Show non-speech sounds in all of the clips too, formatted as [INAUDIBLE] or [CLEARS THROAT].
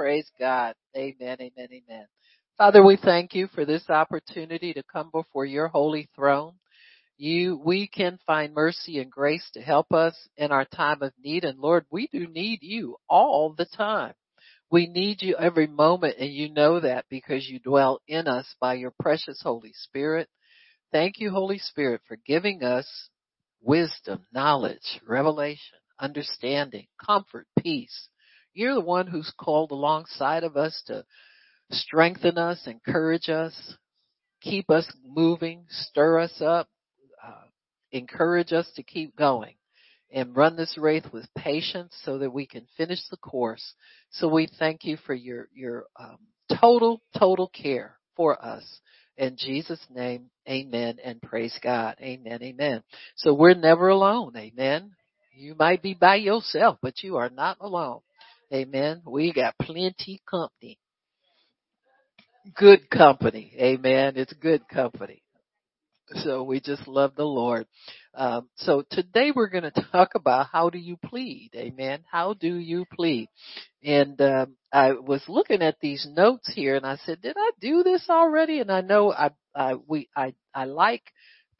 Praise God. Amen, amen, amen. Father, we thank you for this opportunity to come before your holy throne. You, we can find mercy and grace to help us in our time of need. And Lord, we do need you all the time. We need you every moment and you know that because you dwell in us by your precious Holy Spirit. Thank you, Holy Spirit, for giving us wisdom, knowledge, revelation, understanding, comfort, peace. You're the one who's called alongside of us to strengthen us, encourage us, keep us moving, stir us up, uh, encourage us to keep going and run this race with patience so that we can finish the course. So we thank you for your, your um, total, total care for us. In Jesus' name, amen and praise God. Amen, amen. So we're never alone. Amen. You might be by yourself, but you are not alone. Amen. We got plenty company. Good company. Amen. It's good company. So we just love the Lord. Um, so today we're going to talk about how do you plead? Amen. How do you plead? And um, I was looking at these notes here, and I said, "Did I do this already?" And I know I, I we I I like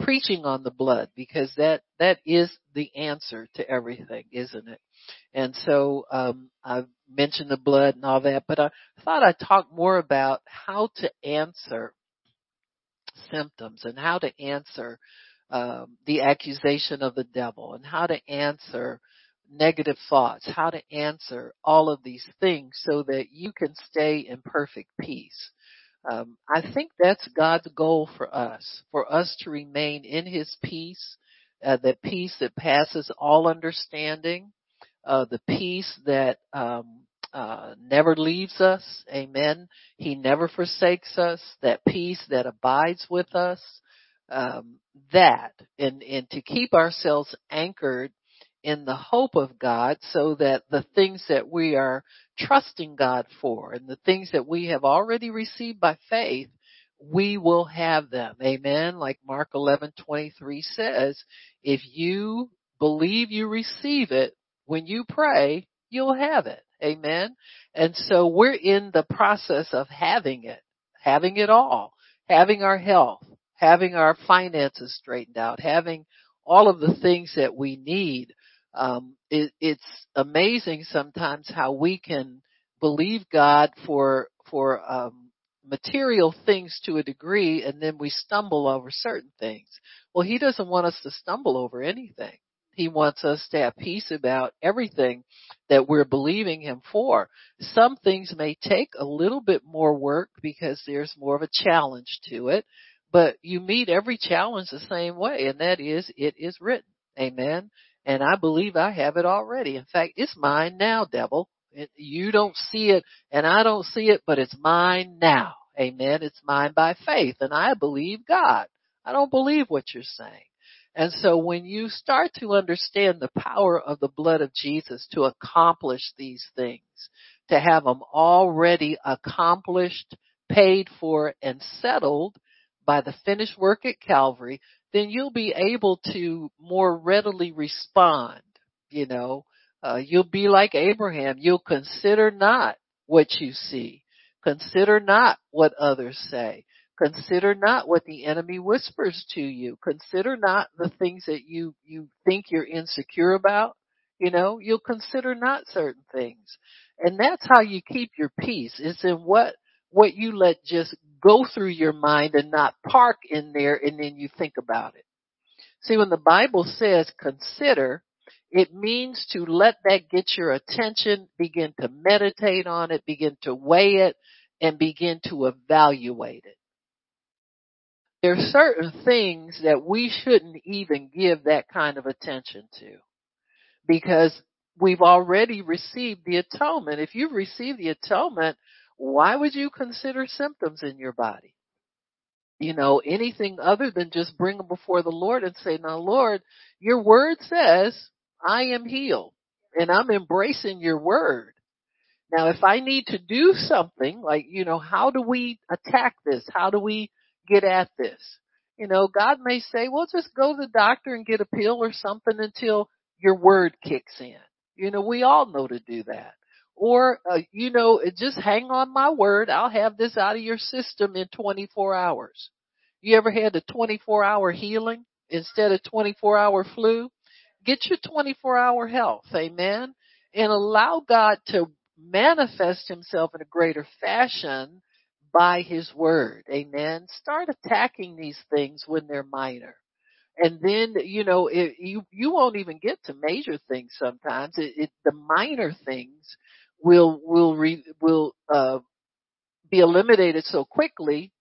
preaching on the blood because that that is the answer to everything, isn't it? And so um, I've mentioned the blood and all that, but I thought I'd talk more about how to answer symptoms and how to answer um, the accusation of the devil and how to answer negative thoughts, how to answer all of these things so that you can stay in perfect peace. Um, I think that's God's goal for us, for us to remain in His peace, uh, that peace that passes all understanding, uh, the peace that um, uh, never leaves us. Amen. He never forsakes us. That peace that abides with us. Um, that and and to keep ourselves anchored in the hope of God so that the things that we are trusting God for and the things that we have already received by faith, we will have them. Amen. Like Mark 11:23 says, if you believe you receive it when you pray, you'll have it. Amen. And so we're in the process of having it, having it all, having our health, having our finances straightened out, having all of the things that we need. Um, it, it's amazing sometimes how we can believe God for for um, material things to a degree, and then we stumble over certain things. Well, He doesn't want us to stumble over anything. He wants us to have peace about everything that we're believing Him for. Some things may take a little bit more work because there's more of a challenge to it, but you meet every challenge the same way, and that is, it is written. Amen. And I believe I have it already. In fact, it's mine now, devil. You don't see it and I don't see it, but it's mine now. Amen. It's mine by faith and I believe God. I don't believe what you're saying. And so when you start to understand the power of the blood of Jesus to accomplish these things, to have them already accomplished, paid for, and settled by the finished work at Calvary, then you'll be able to more readily respond. You know, uh, you'll be like Abraham. You'll consider not what you see. Consider not what others say. Consider not what the enemy whispers to you. Consider not the things that you, you think you're insecure about. You know, you'll consider not certain things. And that's how you keep your peace. It's in what, what you let just go through your mind and not park in there and then you think about it. See, when the Bible says consider, it means to let that get your attention, begin to meditate on it, begin to weigh it, and begin to evaluate it. There are certain things that we shouldn't even give that kind of attention to because we've already received the atonement. If you've received the atonement, why would you consider symptoms in your body? You know, anything other than just bring them before the Lord and say, now Lord, your word says I am healed and I'm embracing your word. Now if I need to do something like, you know, how do we attack this? How do we get at this? You know, God may say, well, just go to the doctor and get a pill or something until your word kicks in. You know, we all know to do that. Or, uh, you know, just hang on my word. I'll have this out of your system in 24 hours. You ever had a 24 hour healing instead of 24 hour flu? Get your 24 hour health. Amen. And allow God to manifest himself in a greater fashion by his word. Amen. Start attacking these things when they're minor. And then, you know, it, you, you won't even get to major things sometimes. It, it the minor things will, will, re, will, uh, be eliminated so quickly,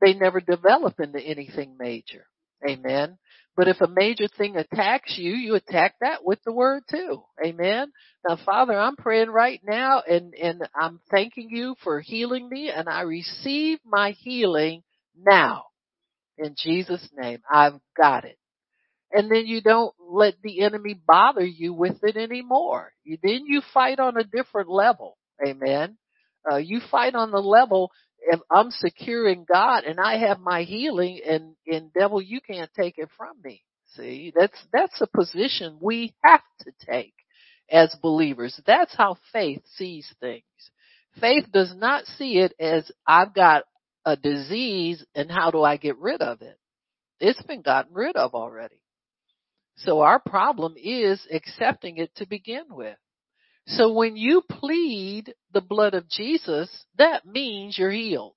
they never develop into anything major. Amen. But if a major thing attacks you, you attack that with the word too. Amen. Now, Father, I'm praying right now and, and I'm thanking you for healing me and I receive my healing now. In Jesus' name, I've got it. And then you don't let the enemy bother you with it anymore. You, then you fight on a different level. Amen. Uh, you fight on the level if I'm secure in God and I have my healing and, and devil, you can't take it from me. See, that's, that's a position we have to take as believers. That's how faith sees things. Faith does not see it as I've got a disease and how do I get rid of it? It's been gotten rid of already. So our problem is accepting it to begin with. So when you plead the blood of Jesus, that means you're healed.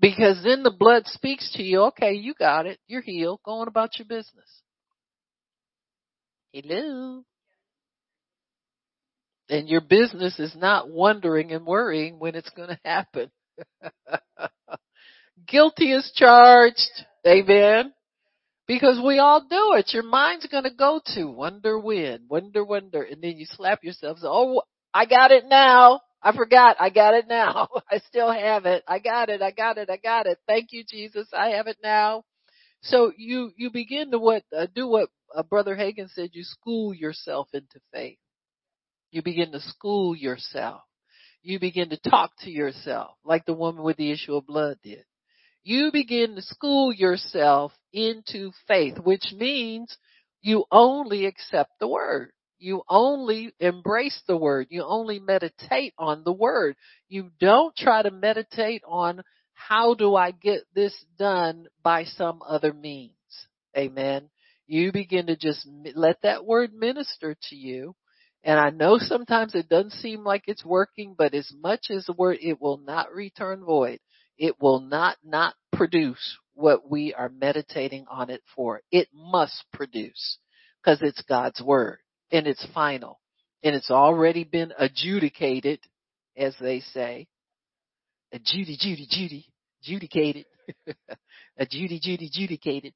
Because then the blood speaks to you, okay, you got it, you're healed, go on about your business. Hello. And your business is not wondering and worrying when it's going to happen. [LAUGHS] Guilty is charged. Amen. Because we all do it. Your mind's gonna go to wonder when, wonder, wonder, and then you slap yourself. So, oh, I got it now. I forgot. I got it now. [LAUGHS] I still have it. I got it. I got it. I got it. Thank you, Jesus. I have it now. So you, you begin to what, uh, do what uh, Brother Hagin said, you school yourself into faith. You begin to school yourself. You begin to talk to yourself like the woman with the issue of blood did you begin to school yourself into faith, which means you only accept the word. You only embrace the word. You only meditate on the word. You don't try to meditate on how do I get this done by some other means. Amen. You begin to just let that word minister to you. And I know sometimes it doesn't seem like it's working, but as much as the word, it will not return void it will not not produce what we are meditating on it for. It must produce because it's God's word and it's final and it's already been adjudicated, as they say. Judy, Judy, Judy, adjudicated. Judy, Judy, [LAUGHS] adjudicated.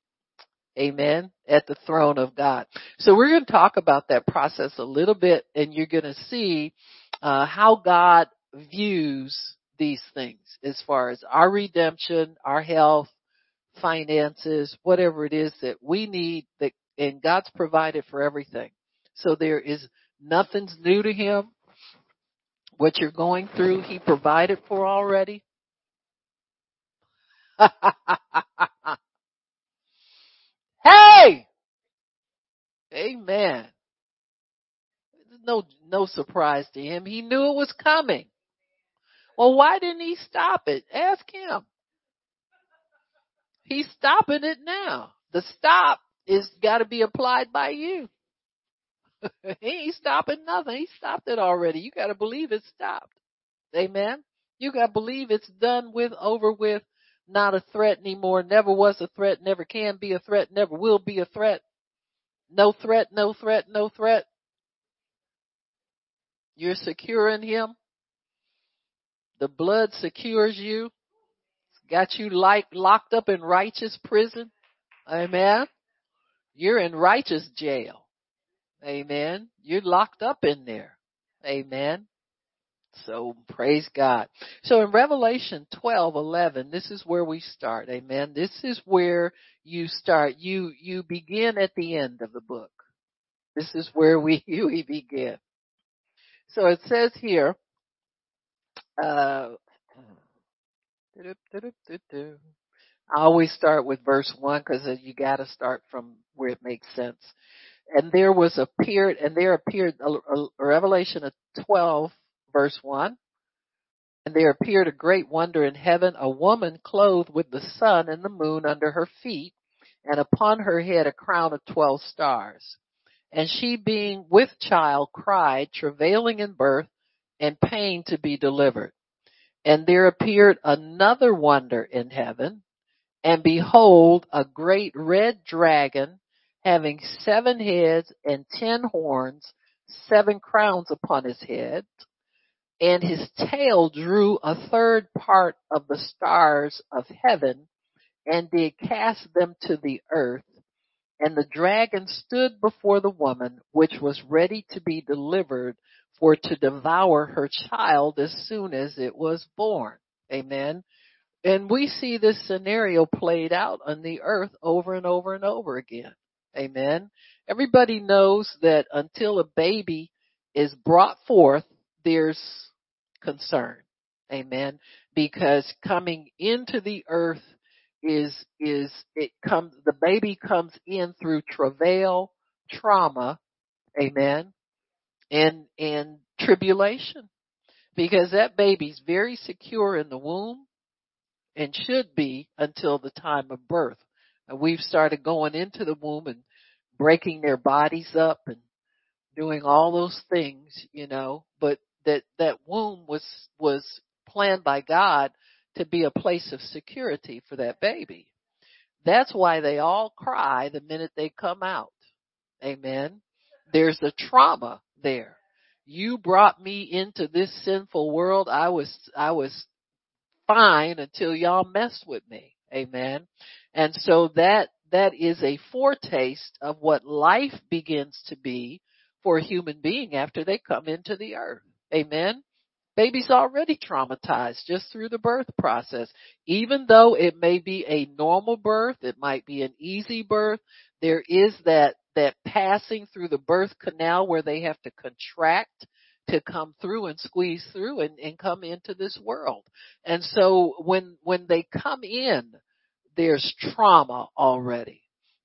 Amen. At the throne of God. So we're going to talk about that process a little bit and you're going to see uh, how God views these things as far as our redemption, our health, finances, whatever it is that we need that and God's provided for everything. So there is nothing's new to him. What you're going through, he provided for already. [LAUGHS] hey! Amen. No, no surprise to him. He knew it was coming. Well, why didn't he stop it? Ask him. He's stopping it now. The stop is got to be applied by you. [LAUGHS] he ain't stopping nothing. He stopped it already. You got to believe it stopped. Amen. You got to believe it's done with, over with, not a threat anymore. Never was a threat. Never can be a threat. Never will be a threat. No threat. No threat. No threat. You're secure in Him. The blood secures you. It's got you like locked up in righteous prison. Amen. You're in righteous jail. Amen. You're locked up in there. Amen. So praise God. So in Revelation 12, 11, this is where we start. Amen. This is where you start. You, you begin at the end of the book. This is where we, [LAUGHS] we begin. So it says here, uh, [CLEARS THROAT] I always start with verse one because you got to start from where it makes sense. and there was appeared, and there appeared, a, a Revelation of 12 verse 1, and there appeared a great wonder in heaven, a woman clothed with the sun and the moon under her feet, and upon her head a crown of twelve stars. And she being with child cried, travailing in birth and pain to be delivered. And there appeared another wonder in heaven, and behold, a great red dragon having seven heads and ten horns, seven crowns upon his head, and his tail drew a third part of the stars of heaven and did cast them to the earth. And the dragon stood before the woman, which was ready to be delivered for to devour her child as soon as it was born. Amen. And we see this scenario played out on the earth over and over and over again. Amen. Everybody knows that until a baby is brought forth, there's concern. Amen. Because coming into the earth is, is, it comes, the baby comes in through travail, trauma, amen, and, and tribulation. Because that baby's very secure in the womb and should be until the time of birth. And we've started going into the womb and breaking their bodies up and doing all those things, you know, but that that womb was was planned by God to be a place of security for that baby. That's why they all cry the minute they come out. Amen. There's a trauma there. You brought me into this sinful world. I was I was fine until y'all messed with me. Amen. And so that that is a foretaste of what life begins to be for a human being after they come into the earth. Amen. Baby's already traumatized just through the birth process. Even though it may be a normal birth, it might be an easy birth, there is that, that passing through the birth canal where they have to contract to come through and squeeze through and, and come into this world. And so when, when they come in, there's trauma already.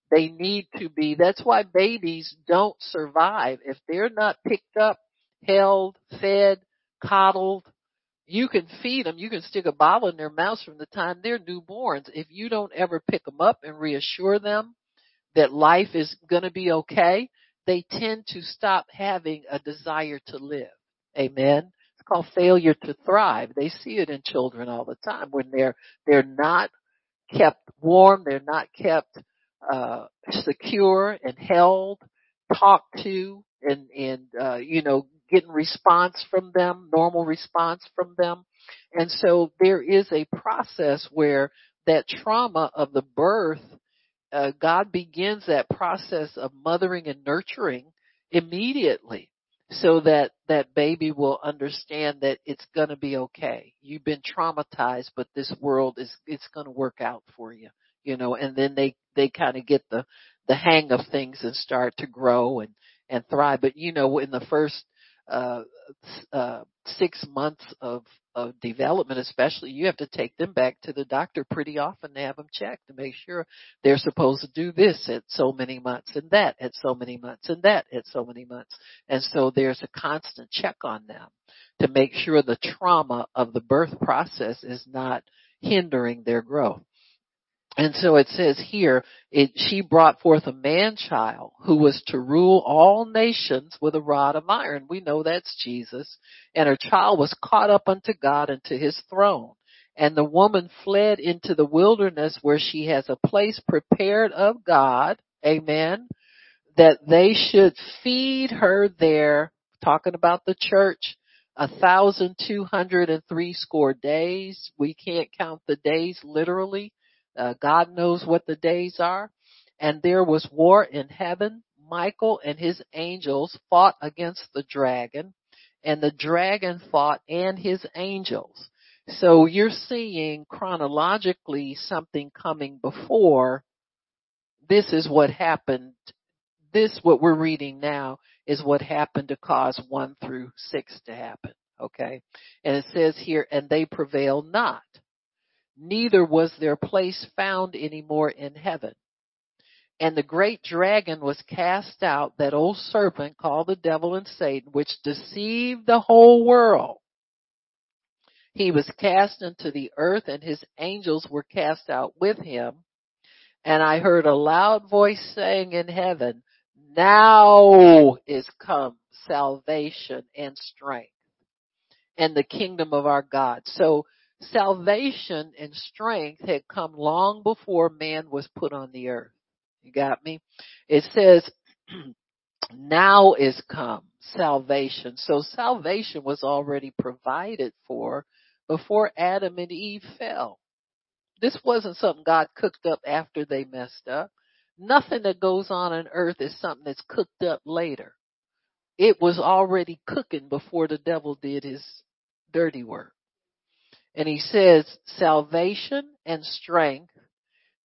They need to be, that's why babies don't survive. If they're not picked up held, fed, coddled. You can feed them. You can stick a bottle in their mouths from the time they're newborns. If you don't ever pick them up and reassure them that life is going to be okay, they tend to stop having a desire to live. Amen. It's called failure to thrive. They see it in children all the time when they're they're not kept warm, they're not kept uh secure and held, talked to, and and uh you know getting response from them, normal response from them. And so there is a process where that trauma of the birth, uh, God begins that process of mothering and nurturing immediately so that that baby will understand that it's going to be okay. You've been traumatized, but this world is it's going to work out for you, you know. And then they they kind of get the the hang of things and start to grow and and thrive. But you know, in the first uh, uh, six months of of development, especially, you have to take them back to the doctor pretty often to have them checked to make sure they're supposed to do this at so many months and that at so many months and that at so many months. And so there's a constant check on them to make sure the trauma of the birth process is not hindering their growth. And so it says here, it, she brought forth a man child who was to rule all nations with a rod of iron. We know that's Jesus. And her child was caught up unto God and to his throne. And the woman fled into the wilderness where she has a place prepared of God. Amen. That they should feed her there, talking about the church, a thousand two hundred and three score days. We can't count the days literally uh, God knows what the days are. And there was war in heaven. Michael and his angels fought against the dragon and the dragon fought and his angels. So you're seeing chronologically something coming before. This is what happened. This, what we're reading now, is what happened to cause one through six to happen. Okay. And it says here, and they prevailed not neither was their place found any more in heaven. And the great dragon was cast out, that old serpent called the devil and Satan, which deceived the whole world. He was cast into the earth and his angels were cast out with him. And I heard a loud voice saying in heaven, now is come salvation and strength and the kingdom of our God. So salvation and strength had come long before man was put on the earth. You got me? It says, [CLEARS THROAT] now is come salvation. So salvation was already provided for before Adam and Eve fell. This wasn't something God cooked up after they messed up. Nothing that goes on on earth is something that's cooked up later. It was already cooking before the devil did his dirty work. And he says, salvation and strength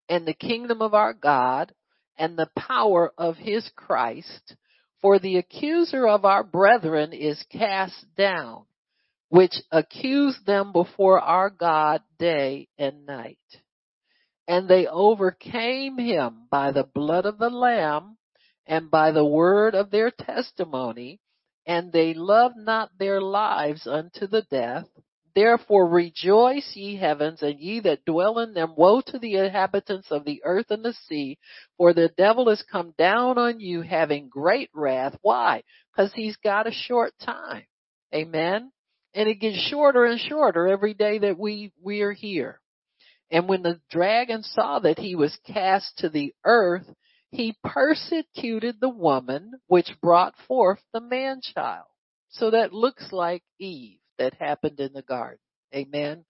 and the kingdom of our God and the power of his Christ, for the accuser of our brethren is cast down, which accused them before our God day and night. And they overcame him by the blood of the Lamb and by the word of their testimony, and they loved not their lives unto the death. Therefore rejoice ye heavens and ye that dwell in them. Woe to the inhabitants of the earth and the sea, for the devil is come down on you having great wrath. Why? Because he's got a short time. Amen. And it gets shorter and shorter every day that we, we are here. And when the dragon saw that he was cast to the earth, he persecuted the woman which brought forth the man child. So that looks like Eve that happened in the garden. Amen.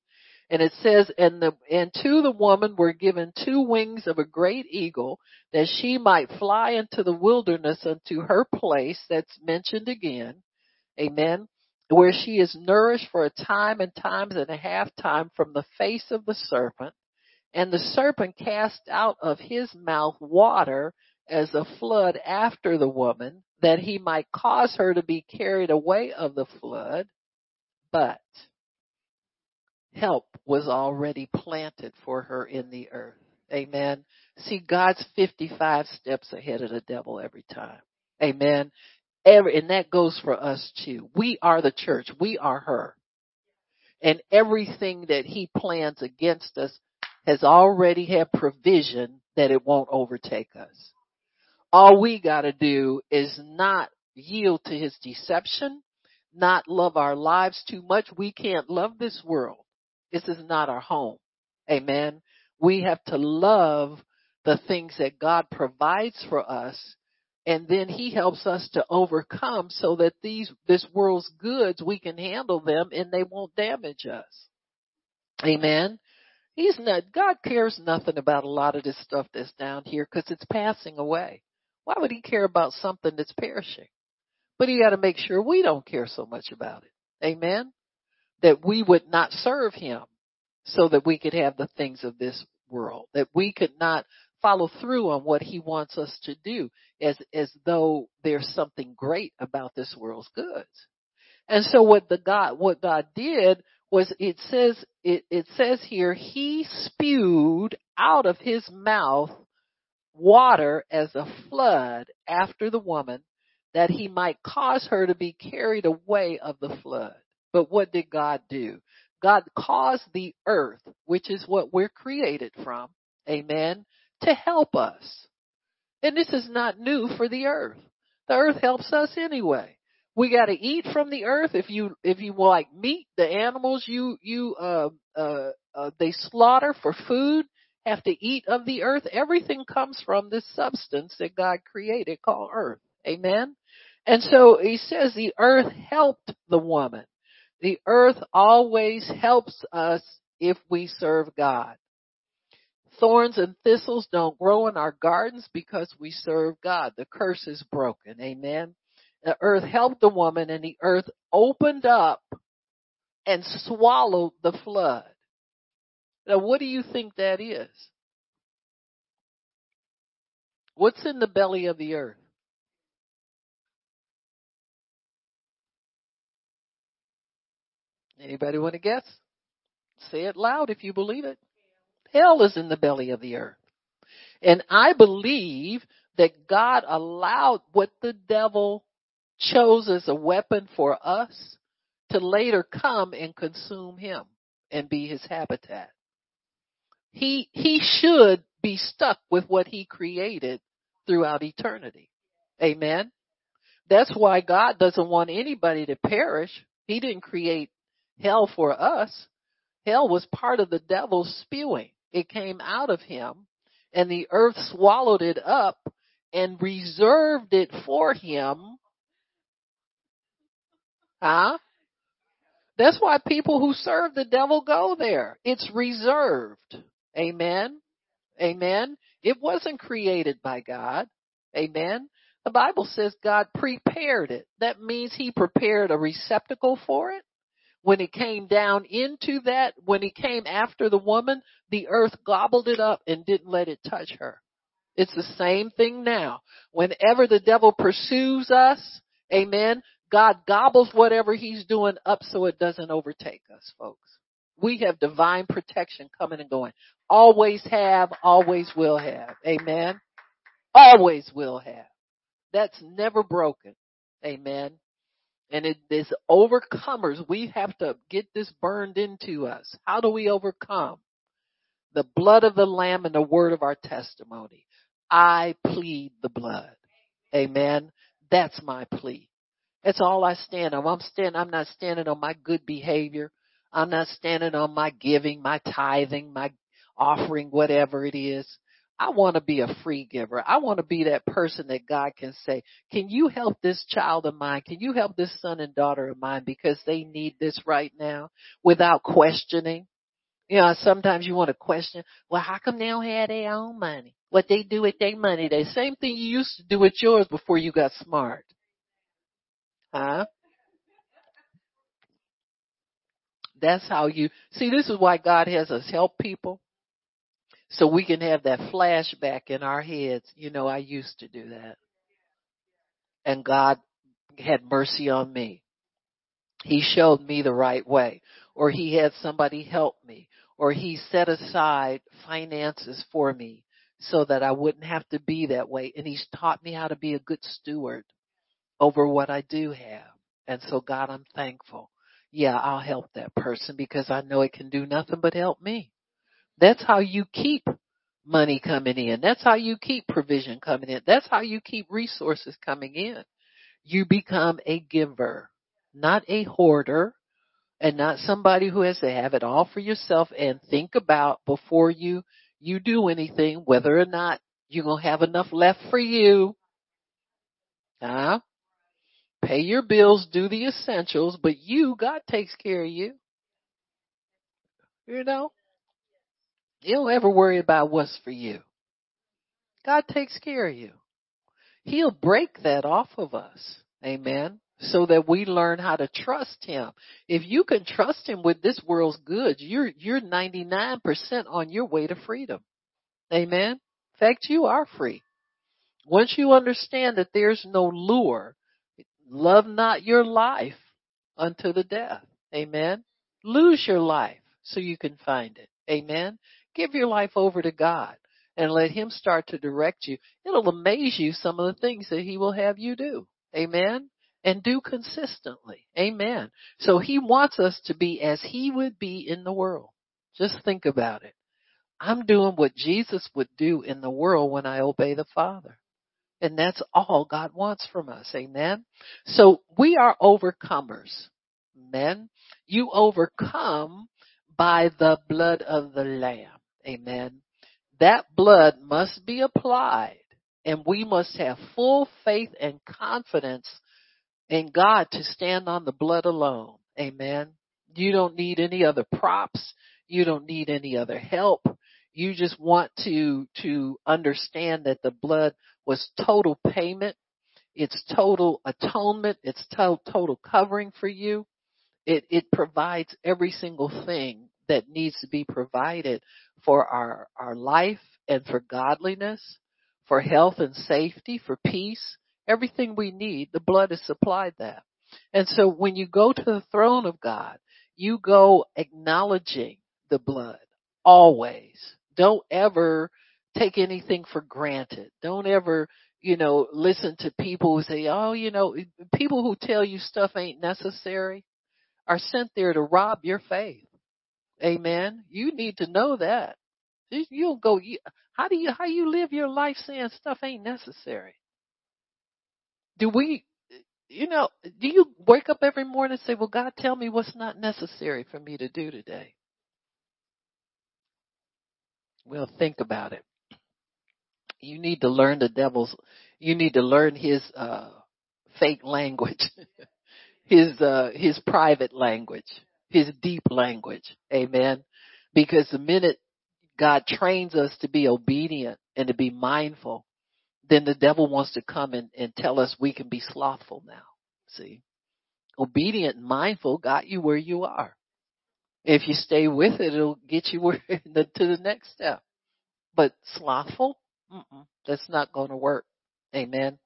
And it says, and the, and to the woman were given two wings of a great eagle that she might fly into the wilderness unto her place that's mentioned again. Amen. Where she is nourished for a time and times and a half time from the face of the serpent. And the serpent cast out of his mouth water as a flood after the woman that he might cause her to be carried away of the flood but help was already planted for her in the earth. Amen. See, God's 55 steps ahead of the devil every time. Amen. Every, and that goes for us too. We are the church. We are her. And everything that he plans against us has already had provision that it won't overtake us. All we gotta do is not yield to his deception not love our lives too much. We can't love this world. This is not our home. Amen. We have to love the things that God provides for us and then he helps us to overcome so that these this world's goods we can handle them and they won't damage us. Amen. He's not God cares nothing about a lot of this stuff that's down here cuz it's passing away. Why would he care about something that's perishing? But he got to make sure we don't care so much about it. Amen. That we would not serve him so that we could have the things of this world. That we could not follow through on what he wants us to do as, as though there's something great about this world's goods. And so what the God, what God did was it says, it, it says here, he spewed out of his mouth water as a flood after the woman that he might cause her to be carried away of the flood. But what did God do? God caused the earth, which is what we're created from, amen, to help us. And this is not new for the earth. The earth helps us anyway. We got to eat from the earth. If you if you like meat, the animals you you uh, uh, uh, they slaughter for food have to eat of the earth. Everything comes from this substance that God created called earth. Amen. And so he says the earth helped the woman. The earth always helps us if we serve God. Thorns and thistles don't grow in our gardens because we serve God. The curse is broken. Amen. The earth helped the woman and the earth opened up and swallowed the flood. Now what do you think that is? What's in the belly of the earth? Anybody want to guess? Say it loud if you believe it. Hell is in the belly of the earth. And I believe that God allowed what the devil chose as a weapon for us to later come and consume him and be his habitat. He, he should be stuck with what he created throughout eternity. Amen. That's why God doesn't want anybody to perish. He didn't create hell for us. Hell was part of the devil's spewing. It came out of him and the earth swallowed it up and reserved it for him. Huh? That's why people who serve the devil go there. It's reserved. Amen. Amen. It wasn't created by God. Amen. The Bible says God prepared it. That means he prepared a receptacle for it. When it came down into that, when he came after the woman, the earth gobbled it up and didn't let it touch her. It's the same thing now. Whenever the devil pursues us, amen, God gobbles whatever he's doing up so it doesn't overtake us, folks. We have divine protection coming and going. Always have, always will have. Amen. Always will have. That's never broken. Amen. And it is overcomers. We have to get this burned into us. How do we overcome? The blood of the Lamb and the word of our testimony. I plead the blood. Amen. That's my plea. That's all I stand on. I'm standing, I'm not standing on my good behavior. I'm not standing on my giving, my tithing, my offering, whatever it is. I want to be a free giver. I want to be that person that God can say, can you help this child of mine? Can you help this son and daughter of mine because they need this right now without questioning? You know, sometimes you want to question, well, how come they don't have their own money? What they do with their money? The same thing you used to do with yours before you got smart. Huh? That's how you, see this is why God has us help people so we can have that flashback in our heads. You know, I used to do that. And God had mercy on me. He showed me the right way. Or he had somebody help me. Or he set aside finances for me so that I wouldn't have to be that way. And he's taught me how to be a good steward over what I do have. And so God, I'm thankful. Yeah, I'll help that person because I know it can do nothing but help me. That's how you keep money coming in. That's how you keep provision coming in. That's how you keep resources coming in. You become a giver, not a hoarder and not somebody who has to have it all for yourself and think about before you, you do anything, whether or not you're going to have enough left for you. Huh? Pay your bills, do the essentials, but you, God takes care of you. You know? You don't ever worry about what's for you. God takes care of you. He'll break that off of us. Amen. So that we learn how to trust Him. If you can trust Him with this world's goods, you're, you're 99% on your way to freedom. Amen. In fact, you are free. Once you understand that there's no lure, love not your life unto the death. Amen. Lose your life so you can find it. Amen. Give your life over to God and let Him start to direct you. It'll amaze you some of the things that He will have you do. Amen. And do consistently. Amen. So He wants us to be as He would be in the world. Just think about it. I'm doing what Jesus would do in the world when I obey the Father. And that's all God wants from us. Amen. So we are overcomers. Amen. You overcome by the blood of the Lamb. Amen. That blood must be applied and we must have full faith and confidence in God to stand on the blood alone. Amen. You don't need any other props. You don't need any other help. You just want to, to understand that the blood was total payment. It's total atonement. It's total, total covering for you. It, it provides every single thing that needs to be provided for our, our life and for godliness, for health and safety, for peace, everything we need, the blood has supplied that. And so when you go to the throne of God, you go acknowledging the blood always. Don't ever take anything for granted. Don't ever, you know, listen to people who say, oh, you know, people who tell you stuff ain't necessary are sent there to rob your faith. Amen. You need to know that. You don't go, how do you, how you live your life saying stuff ain't necessary? Do we, you know, do you wake up every morning and say, well, God, tell me what's not necessary for me to do today? Well, think about it. You need to learn the devil's, you need to learn his, uh, fake language, [LAUGHS] his, uh, his private language, his deep language. Amen. Because the minute God trains us to be obedient and to be mindful, then the devil wants to come and, and tell us we can be slothful now. See? Obedient and mindful got you where you are. If you stay with it, it'll get you [LAUGHS] to the next step. But slothful, that's not going to work. Amen.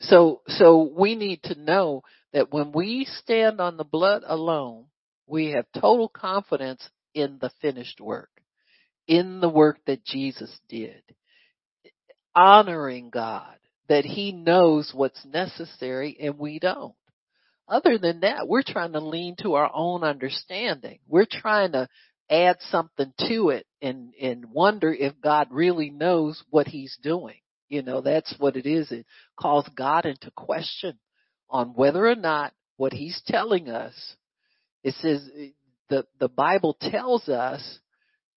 So, so we need to know that when we stand on the blood alone, we have total confidence in the finished work, in the work that Jesus did honoring God, that He knows what's necessary and we don't. Other than that, we're trying to lean to our own understanding. We're trying to add something to it and, and wonder if God really knows what He's doing. You know, that's what it is. It calls God into question on whether or not what He's telling us. It says the, the Bible tells us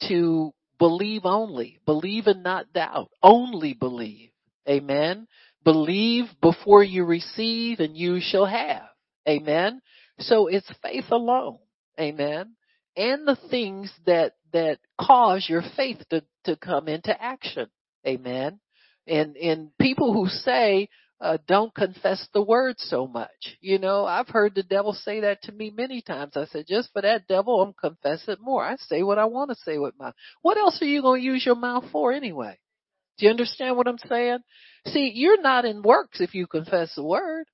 to Believe only. Believe and not doubt. Only believe. Amen. Believe before you receive and you shall have. Amen. So it's faith alone. Amen. And the things that, that cause your faith to, to come into action. Amen. And, and people who say, uh, don't confess the word so much. You know, I've heard the devil say that to me many times. I said, just for that devil, I'm confess it more. I say what I want to say with my, what else are you going to use your mouth for anyway? Do you understand what I'm saying? See, you're not in works if you confess the word.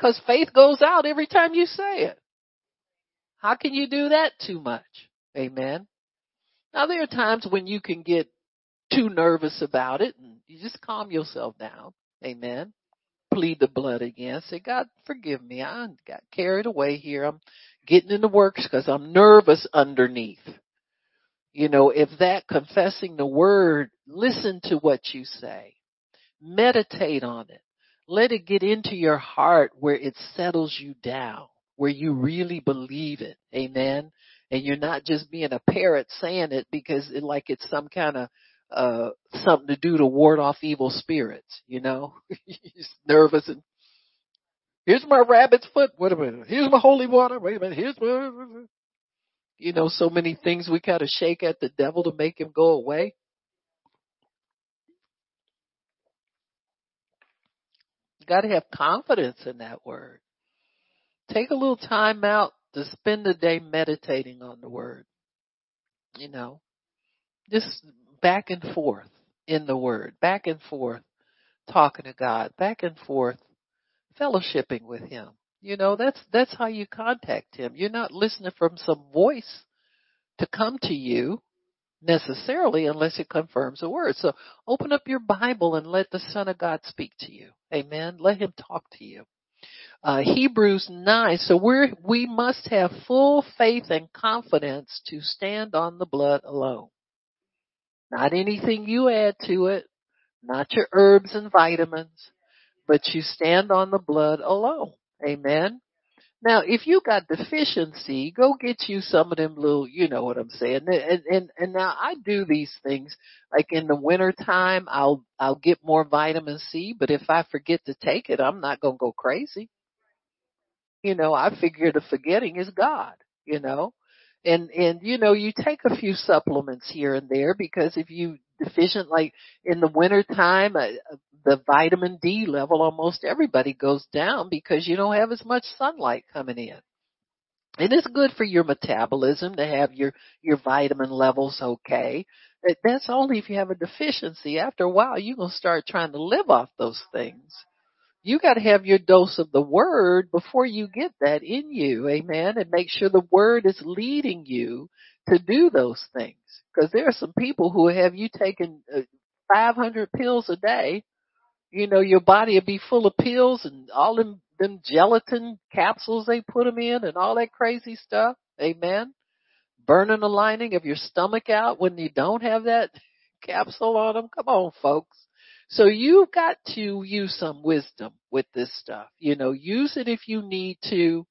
Cause faith goes out every time you say it. How can you do that too much? Amen. Now there are times when you can get too nervous about it and you just calm yourself down. Amen. Plead the blood again. Say, God, forgive me. I got carried away here. I'm getting in the works because I'm nervous underneath. You know, if that confessing the word, listen to what you say. Meditate on it. Let it get into your heart where it settles you down, where you really believe it. Amen. And you're not just being a parrot saying it because it like it's some kind of uh something to do to ward off evil spirits, you know? [LAUGHS] He's nervous and here's my rabbit's foot. Wait a minute. Here's my holy water. Wait a minute. Here's my you know, so many things we gotta shake at the devil to make him go away. You gotta have confidence in that word. Take a little time out to spend the day meditating on the word. You know, just back and forth in the Word, back and forth talking to God, back and forth fellowshipping with Him. You know, that's, that's how you contact Him. You're not listening from some voice to come to you necessarily unless it confirms the word. So open up your Bible and let the Son of God speak to you. Amen. Let Him talk to you. Uh, Hebrews 9. So we're, we must have full faith and confidence to stand on the blood alone. Not anything you add to it, not your herbs and vitamins, but you stand on the blood alone. Amen. Now, if you got deficiency, go get you some of them little, you know what I'm saying. And, and, and now I do these things, like in the winter time, I'll, I'll get more vitamin C, but if I forget to take it, I'm not going to go crazy. You know, I figure the forgetting is God, you know and and you know you take a few supplements here and there because if you deficient like in the winter time uh, the vitamin D level almost everybody goes down because you don't have as much sunlight coming in. And it's good for your metabolism to have your your vitamin levels okay. That's only if you have a deficiency. After a while, you're gonna start trying to live off those things. You got to have your dose of the word before you get that in you. Amen. And make sure the word is leading you to do those things. Because there are some people who have you taking uh, 500 pills a day. You know, your body will be full of pills and all them, them gelatin capsules they put them in and all that crazy stuff. Amen. Burning the lining of your stomach out when you don't have that [LAUGHS] capsule on them. Come on, folks. So you've got to use some wisdom with this stuff. You know, use it if you need to.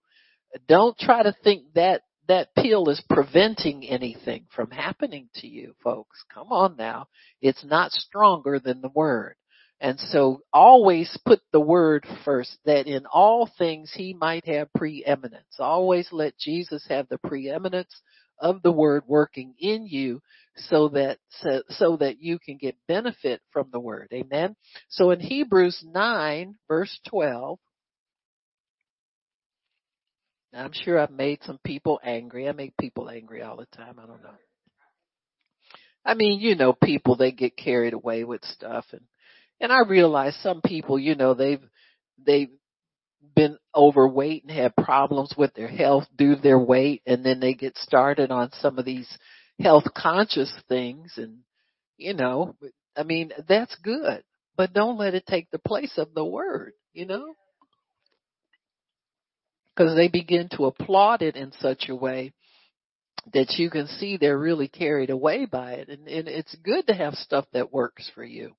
Don't try to think that that pill is preventing anything from happening to you, folks. Come on now. It's not stronger than the word. And so always put the word first that in all things he might have preeminence. Always let Jesus have the preeminence of the word working in you so that so, so that you can get benefit from the word. Amen. So in Hebrews 9 verse 12 I'm sure I've made some people angry. I make people angry all the time. I don't know. I mean, you know, people they get carried away with stuff and and I realize some people, you know, they've they've been overweight and had problems with their health due to their weight and then they get started on some of these health conscious things and you know i mean that's good but don't let it take the place of the word you know? Because they begin to applaud it in such a way that you can see they're really carried away by it and, and it's good to have stuff that works for you.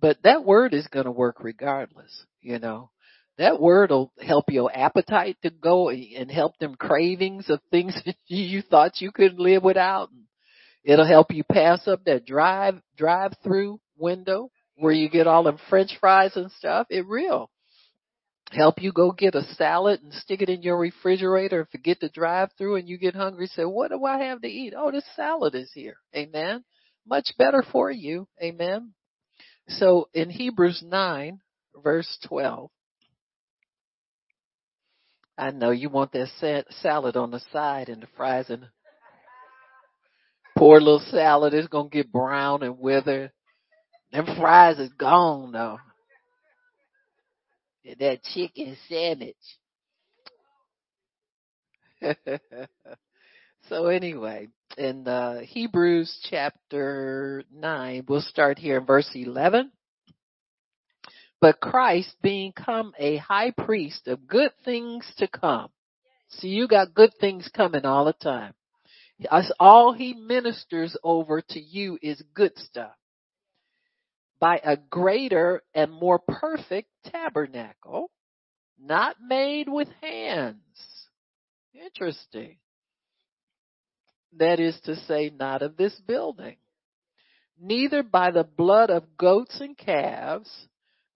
But that word is going to work regardless you know? That word will help your appetite to go and help them cravings of things [LAUGHS] you thought you couldn't live without. and It'll help you pass up that drive drive through window where you get all them French fries and stuff. It will help you go get a salad and stick it in your refrigerator and forget to drive through and you get hungry. Say, what do I have to eat? Oh, this salad is here. Amen. Much better for you. Amen. So in Hebrews 9 verse 12, I know you want that salad on the side and the fries and Poor little salad is gonna get brown and wither. Them fries is gone though. That chicken sandwich. [LAUGHS] so anyway, in uh, Hebrews chapter 9, we'll start here in verse 11. But Christ being come a high priest of good things to come. See, you got good things coming all the time. All he ministers over to you is good stuff. By a greater and more perfect tabernacle, not made with hands. Interesting. That is to say, not of this building. Neither by the blood of goats and calves,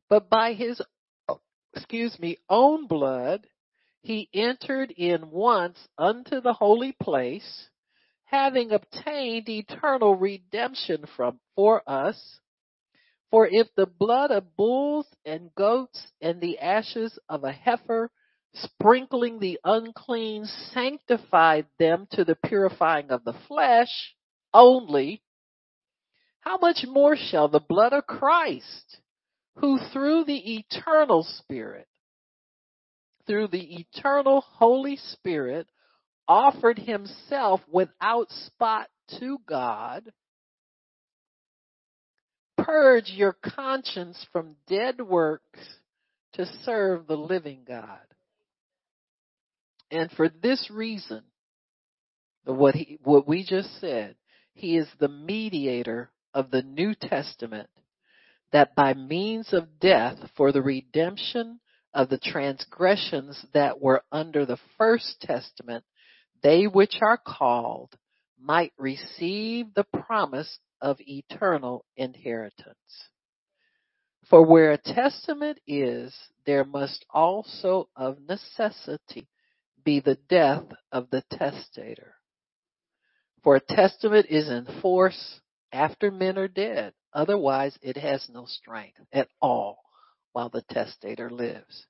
but by his, oh, excuse me, own blood, he entered in once unto the holy place, having obtained eternal redemption from for us. For if the blood of bulls and goats and the ashes of a heifer sprinkling the unclean sanctified them to the purifying of the flesh only, how much more shall the blood of Christ, who through the eternal Spirit, through the eternal Holy Spirit, offered himself without spot to God, purge your conscience from dead works to serve the living God. And for this reason, what he, what we just said, he is the mediator of the New Testament that by means of death for the redemption of the transgressions that were under the first testament they which are called might receive the promise of eternal inheritance. For where a testament is, there must also of necessity be the death of the testator. For a testament is in force after men are dead. Otherwise it has no strength at all while the testator lives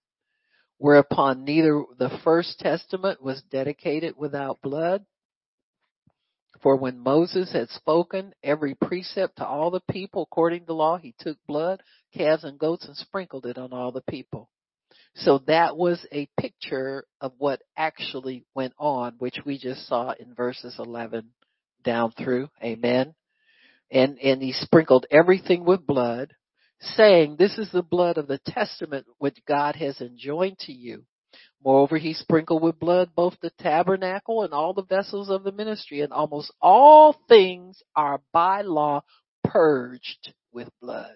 whereupon neither the first testament was dedicated without blood. For when Moses had spoken every precept to all the people according to the law, he took blood, calves and goats and sprinkled it on all the people. So that was a picture of what actually went on, which we just saw in verses 11 down through. Amen. And, and he sprinkled everything with blood, saying, this is the blood of the testament which God has enjoined to you. Moreover, he sprinkled with blood both the tabernacle and all the vessels of the ministry, and almost all things are by law purged with blood.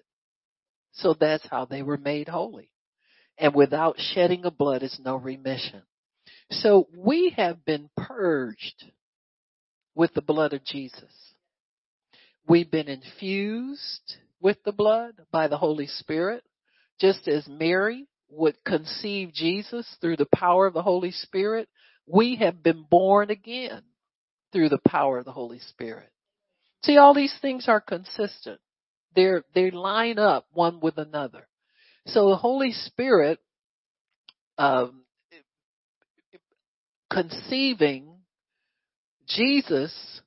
So that's how they were made holy. And without shedding of blood is no remission. So we have been purged with the blood of Jesus. We've been infused with the blood by the Holy Spirit, just as Mary would conceive Jesus through the power of the Holy Spirit. We have been born again through the power of the Holy Spirit. See, all these things are consistent. They're, they line up one with another. So the Holy Spirit, um, conceiving Jesus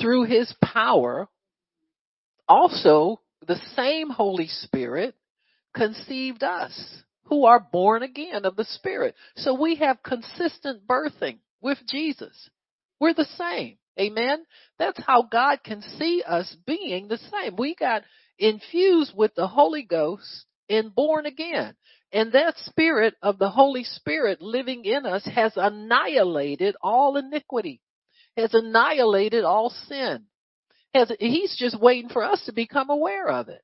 through his power, also the same Holy Spirit conceived us who are born again of the Spirit. So we have consistent birthing with Jesus. We're the same. Amen. That's how God can see us being the same. We got infused with the Holy Ghost and born again. And that spirit of the Holy Spirit living in us has annihilated all iniquity, has annihilated all sin. He's just waiting for us to become aware of it.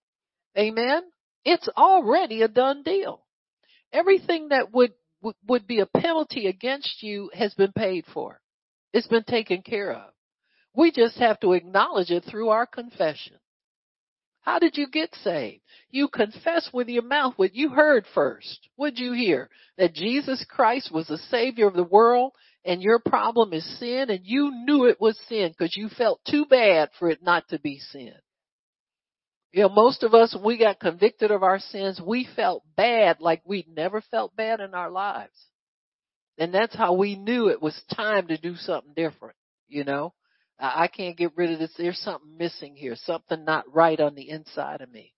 Amen. It's already a done deal. Everything that would, would, be a penalty against you has been paid for. It's been taken care of. We just have to acknowledge it through our confession. How did you get saved? You confess with your mouth what you heard first. What'd you hear? That Jesus Christ was the Savior of the world and your problem is sin and you knew it was sin because you felt too bad for it not to be sin. You know, most of us, when we got convicted of our sins, we felt bad like we'd never felt bad in our lives. And that's how we knew it was time to do something different, you know? I can't get rid of this. There's something missing here, something not right on the inside of me.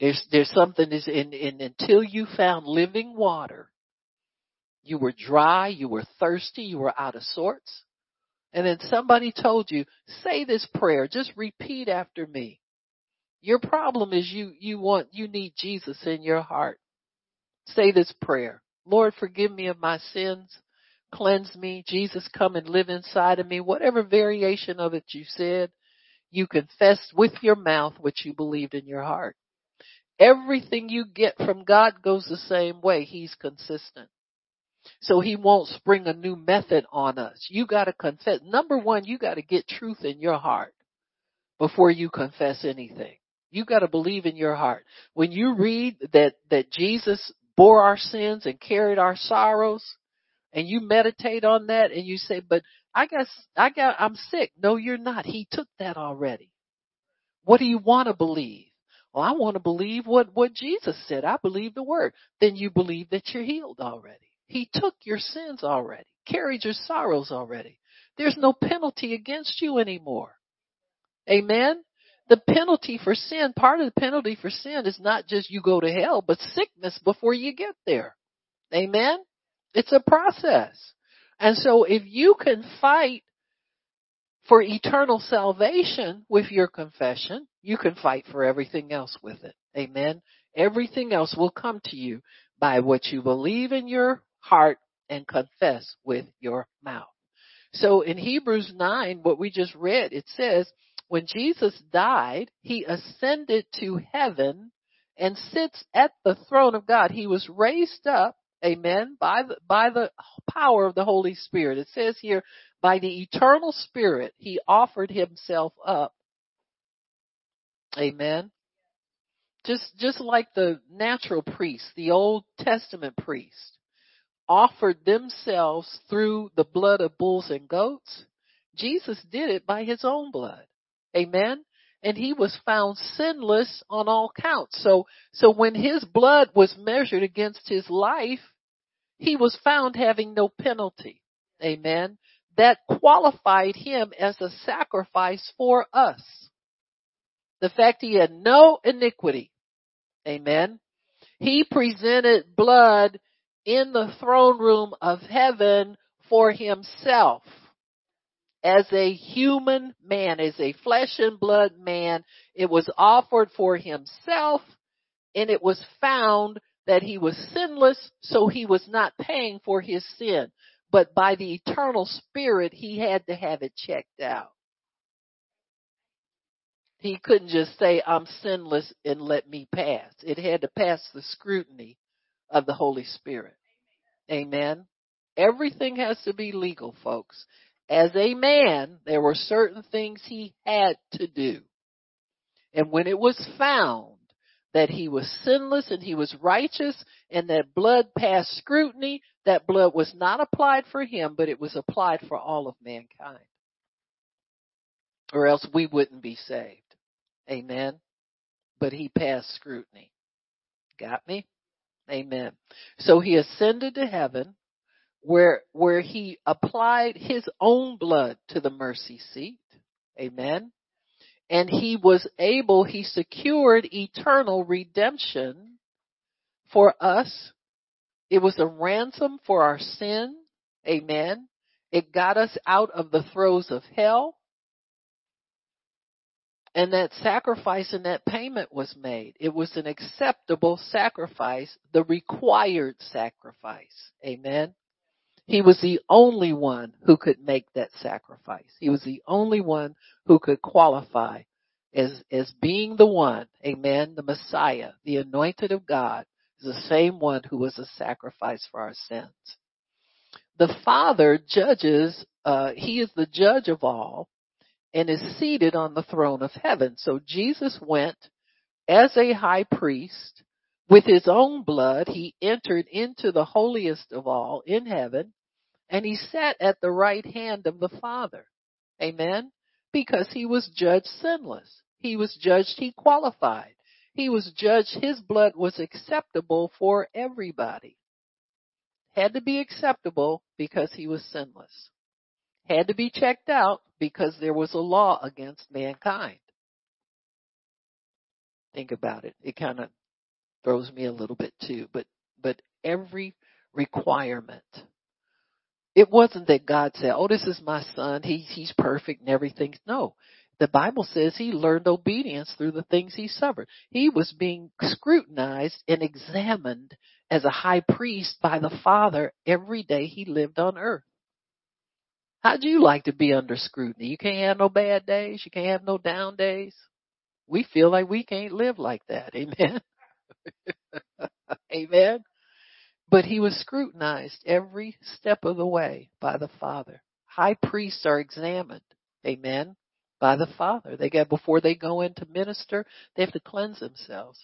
There's, there's something is in, in, until you found living water, you were dry, you were thirsty, you were out of sorts. And then somebody told you, say this prayer, just repeat after me. Your problem is you, you want, you need Jesus in your heart. Say this prayer. Lord, forgive me of my sins cleanse me. Jesus, come and live inside of me. Whatever variation of it you said, you confessed with your mouth what you believed in your heart. Everything you get from God goes the same way. He's consistent. So he won't spring a new method on us. You gotta confess. Number one, you gotta get truth in your heart before you confess anything. You gotta believe in your heart. When you read that, that Jesus bore our sins and carried our sorrows, and you meditate on that and you say, but I guess I got, I'm sick. No, you're not. He took that already. What do you want to believe? Well, I want to believe what, what Jesus said. I believe the word. Then you believe that you're healed already. He took your sins already, carried your sorrows already. There's no penalty against you anymore. Amen. The penalty for sin, part of the penalty for sin is not just you go to hell, but sickness before you get there. Amen. It's a process. And so if you can fight for eternal salvation with your confession, you can fight for everything else with it. Amen. Everything else will come to you by what you believe in your heart and confess with your mouth. So in Hebrews 9, what we just read, it says, when Jesus died, he ascended to heaven and sits at the throne of God. He was raised up Amen. By the, by the power of the Holy Spirit. It says here, by the eternal Spirit, He offered Himself up. Amen. Just, just like the natural priest, the Old Testament priests, offered themselves through the blood of bulls and goats, Jesus did it by His own blood. Amen and he was found sinless on all counts. So, so when his blood was measured against his life, he was found having no penalty. Amen. That qualified him as a sacrifice for us. The fact he had no iniquity Amen. He presented blood in the throne room of heaven for himself as a human man, as a flesh and blood man. It was offered for himself and it was found that he was sinless, so he was not paying for his sin. But by the eternal spirit, he had to have it checked out. He couldn't just say, I'm sinless and let me pass. It had to pass the scrutiny of the Holy Spirit. Amen. Everything has to be legal, folks. As a man, there were certain things he had to do. And when it was found that he was sinless and he was righteous and that blood passed scrutiny, that blood was not applied for him, but it was applied for all of mankind. Or else we wouldn't be saved. Amen. But he passed scrutiny. Got me? Amen. So he ascended to heaven where, where he applied his own blood to the mercy seat. Amen. And he was able, he secured eternal redemption for us. It was a ransom for our sin. Amen. It got us out of the throes of hell. And that sacrifice and that payment was made. It was an acceptable sacrifice, the required sacrifice. Amen. He was the only one who could make that sacrifice. He was the only one who could qualify as, as being the one, amen, the Messiah, the anointed of God, is the same one who was a sacrifice for our sins. The Father judges, uh, He is the judge of all, and is seated on the throne of heaven. So Jesus went as a high priest with his own blood. He entered into the holiest of all in heaven and he sat at the right hand of the Father. Amen. Because he was judged sinless. He was judged, he qualified. He was judged, his blood was acceptable for everybody. Had to be acceptable because he was sinless had to be checked out because there was a law against mankind. Think about it. It kind of throws me a little bit too, but, but every requirement. It wasn't that God said, oh, this is my son. He, he's perfect and everything. No. The Bible says he learned obedience through the things he suffered. He was being scrutinized and examined as a high priest by the Father every day he lived on earth. How'd you like to be under scrutiny? You can't have no bad days. You can't have no down days. We feel like we can't live like that. Amen. [LAUGHS] Amen. But he was scrutinized every step of the way by the Father. High priests are examined. Amen. By the Father. They got, before they go in to minister, they have to cleanse themselves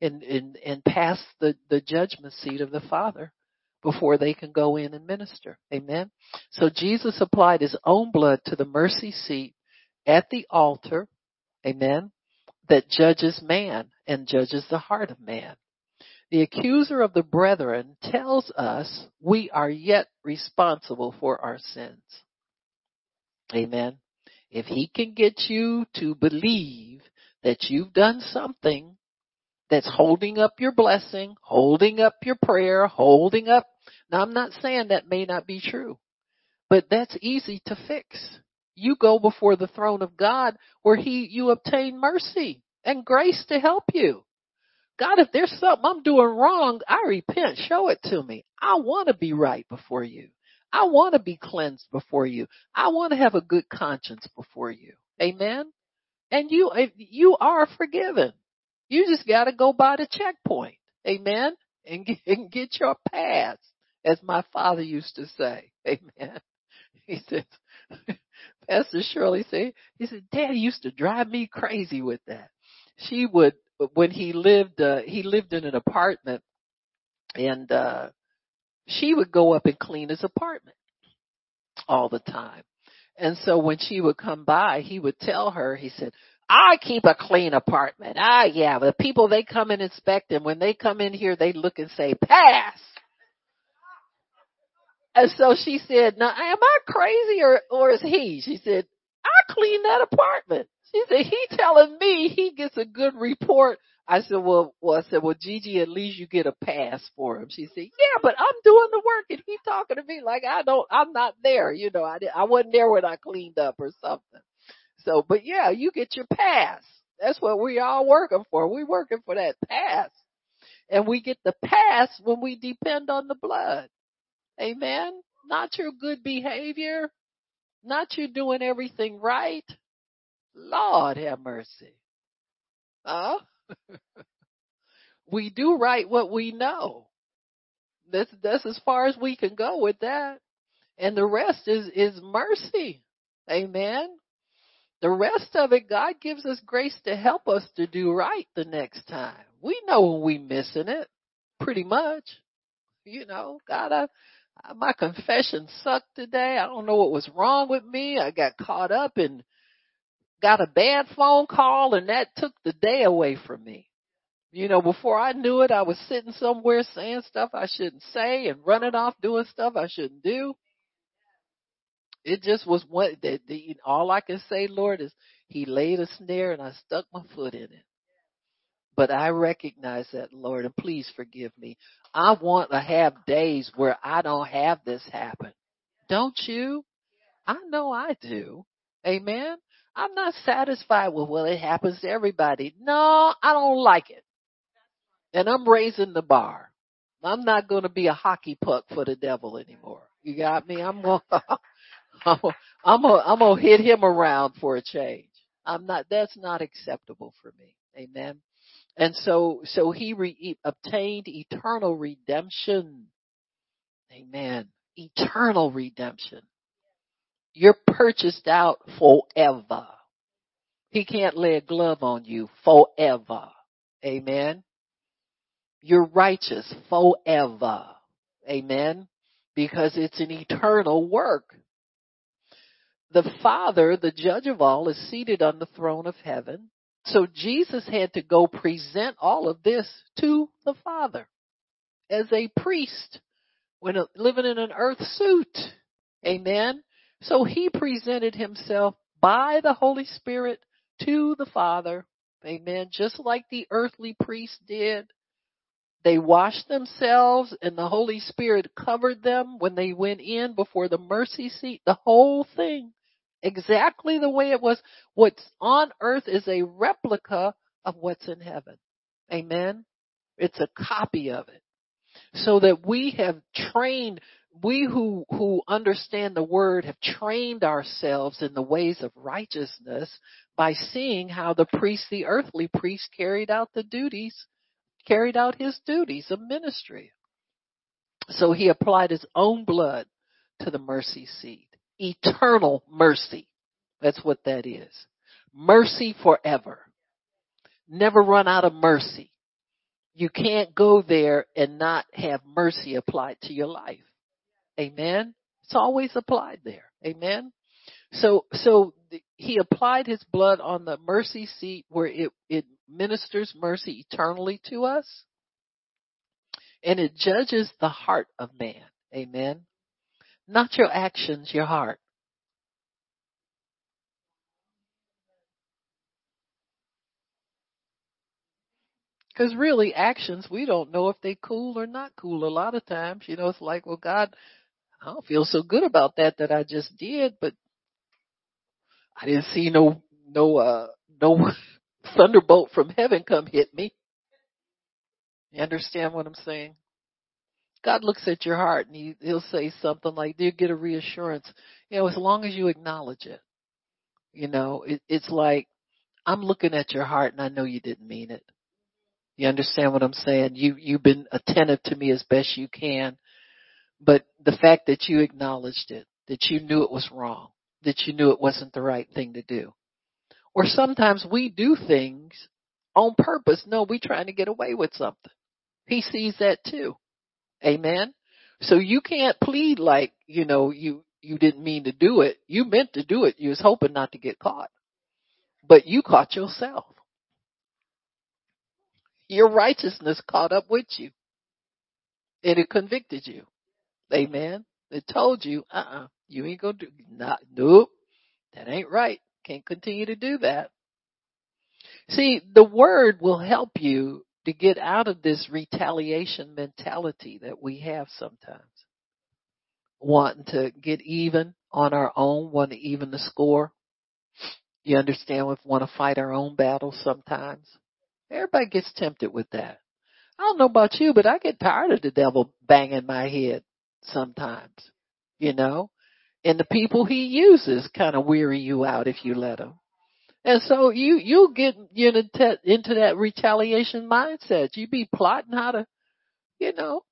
and, and, and pass the, the judgment seat of the Father before they can go in and minister. Amen. So Jesus applied his own blood to the mercy seat at the altar. Amen. That judges man and judges the heart of man. The accuser of the brethren tells us we are yet responsible for our sins. Amen. If he can get you to believe that you've done something that's holding up your blessing, holding up your prayer, holding up now I'm not saying that may not be true, but that's easy to fix. You go before the throne of God where he, you obtain mercy and grace to help you. God, if there's something I'm doing wrong, I repent. Show it to me. I want to be right before you. I want to be cleansed before you. I want to have a good conscience before you. Amen. And you, you are forgiven. You just got to go by the checkpoint. Amen. And get, your pass as my father used to say. [LAUGHS] Amen. He said, [LAUGHS] Pastor Shirley said, he said, Daddy used to drive me crazy with that. She would, when he lived, uh, he lived in an apartment and, uh, she would go up and clean his apartment all the time. And so when she would come by, he would tell her, he said, I keep a clean apartment. Ah, yeah, the people they come and inspect and when they come in here, they look and say, pass. And so she said, now am I crazy or, or is he? She said, I clean that apartment. She said, he telling me he gets a good report I said, well, well, I said, well, Gigi, at least you get a pass for him. She said, yeah, but I'm doing the work and he's talking to me like I don't, I'm not there. You know, I did, I wasn't there when I cleaned up or something. So, but yeah, you get your pass. That's what we all working for. We working for that pass. And we get the pass when we depend on the blood. Amen. Not your good behavior. Not you doing everything right. Lord have mercy. Huh? [LAUGHS] we do right what we know. That's that's as far as we can go with that. And the rest is is mercy. Amen. The rest of it, God gives us grace to help us to do right the next time. We know when we missing it, pretty much. You know, God, I, Uh, my confession sucked today. I don't know what was wrong with me. I got caught up and got a bad phone call and that took the day away from me. You know, before I knew it, I was sitting somewhere saying stuff I shouldn't say and running off doing stuff I shouldn't do it just was one that the, all I can say, Lord, is He laid a snare and I stuck my foot in it. But I recognize that, Lord, and please forgive me. I want to have days where I don't have this happen. Don't you? I know I do. Amen. I'm not satisfied with well, it happens to everybody. No, I don't like it. And I'm raising the bar. I'm not going to be a hockey puck for the devil anymore. You got me? I'm going, [LAUGHS] I'm gonna, I'm gonna hit him around for a change. I'm not, that's not acceptable for me. Amen. And so, so he, re, obtained eternal redemption. Amen. Eternal redemption. You're purchased out forever. He can't lay a glove on you forever. Amen. You're righteous forever. Amen. Because it's an eternal work the Father, the judge of all, is seated on the throne of heaven. So Jesus had to go present all of this to the Father as a priest when living in an earth suit. Amen. So he presented himself by the Holy Spirit to the Father. Amen. Just like the earthly priest did. They washed themselves and the Holy Spirit covered them when they went in before the mercy seat. The whole thing exactly the way it was. What's on earth is a replica of what's in heaven. Amen. It's a copy of it. So that we have trained, we who, who understand the word have trained ourselves in the ways of righteousness by seeing how the priest, the earthly priest carried out the duties, carried out his duties of ministry. So he applied his own blood to the mercy seat eternal mercy. That's what that is. Mercy forever. Never run out of mercy. You can't go there and not have mercy applied to your life. Amen. It's always applied there. Amen. So, so he applied his blood on the mercy seat where it, it ministers mercy eternally to us. And it judges the heart of man. Amen. Not your actions, your heart. Because really, actions, we don't know if they cool or not cool. A lot of times, you know, it's like, well, God, I don't feel so good about that that I just did, but I didn't see no, no, uh, no [LAUGHS] thunderbolt from heaven come hit me. You understand what I'm saying? God looks at your heart and he, he'll say something like, you get a reassurance. You know, as long as you acknowledge it. You know, it, it's like, I'm looking at your heart and I know you didn't mean it. You understand what I'm saying? You, you've been attentive to me as best you can. But the fact that you acknowledged it, that you knew it was wrong, that you knew it wasn't the right thing to do. Or sometimes we do things on purpose. No, we're trying to get away with something. He sees that too. Amen. So you can't plead like, you know, you, you didn't mean to do it. You meant to do it. You was hoping not to get caught. But you caught yourself. Your righteousness caught up with you. And it convicted you. Amen. It told you, uh uh-uh, uh you ain't gonna do, not, nope, that ain't right. Can't continue to do that. See, the word will help you to get out of this retaliation mentality that we have sometimes. Wanting to get even on our own, want to even the score. You understand we want to fight our own battles sometimes. Everybody gets tempted with that. I don't know about you, but I get tired of the devil banging my head sometimes, you know, and the people he uses kind of weary you out if you let him. And so you, you get you know, into that retaliation mindset. You be plotting how to, you know,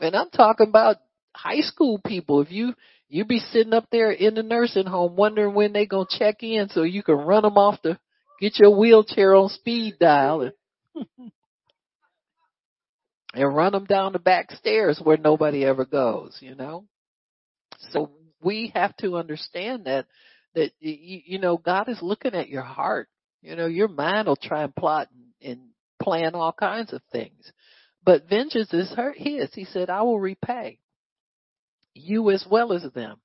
and I'm talking about high school people. If you, you be sitting up there in the nursing home wondering when they gonna check in so you can run them off to get your wheelchair on speed dial and, [LAUGHS] and run them down the back stairs where nobody ever goes, you know? So we have to understand that that you, know God is looking at your heart. You know, your mind will try and plot and, and plan all kinds of things. But vengeance is her, his. He said, I will repay you as well as them.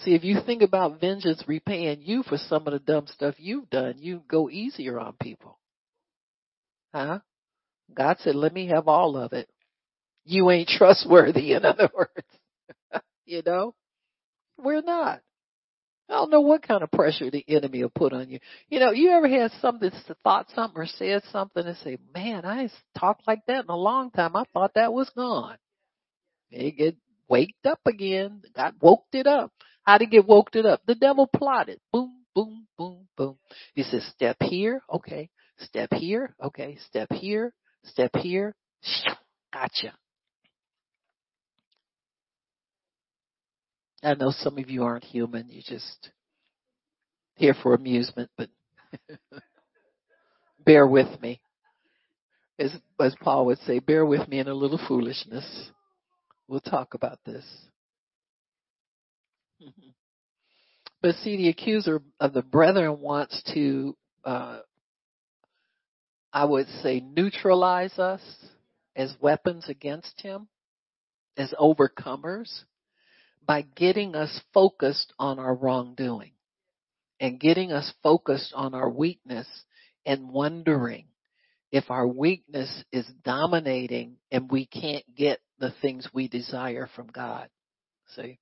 See, if you think about vengeance repaying you for some of the dumb stuff you've done, you go easier on people. Huh? God said, let me have all of it. You ain't [LAUGHS] trustworthy, in other words. [LAUGHS] you know? We're not. I don't know what kind of pressure the enemy will put on you. You know, you ever had something, thought something or said something and say, man, I ain't talked like that in a long time. I thought that was gone. It get waked up again. God woke it up. How did get woke it up? The devil plotted. Boom, boom, boom, boom. He says, step here. Okay. Step here. Okay. Step here. Step here. Gotcha. I know some of you aren't human. You're just here for amusement, but [LAUGHS] bear with me. As, as Paul would say, bear with me in a little foolishness. We'll talk about this. [LAUGHS] But see, the accuser of the brethren wants to, uh, I would say, neutralize us as weapons against him, as overcomers by getting us focused on our wrongdoing and getting us focused on our weakness and wondering if our weakness is dominating and we can't get the things we desire from God. See?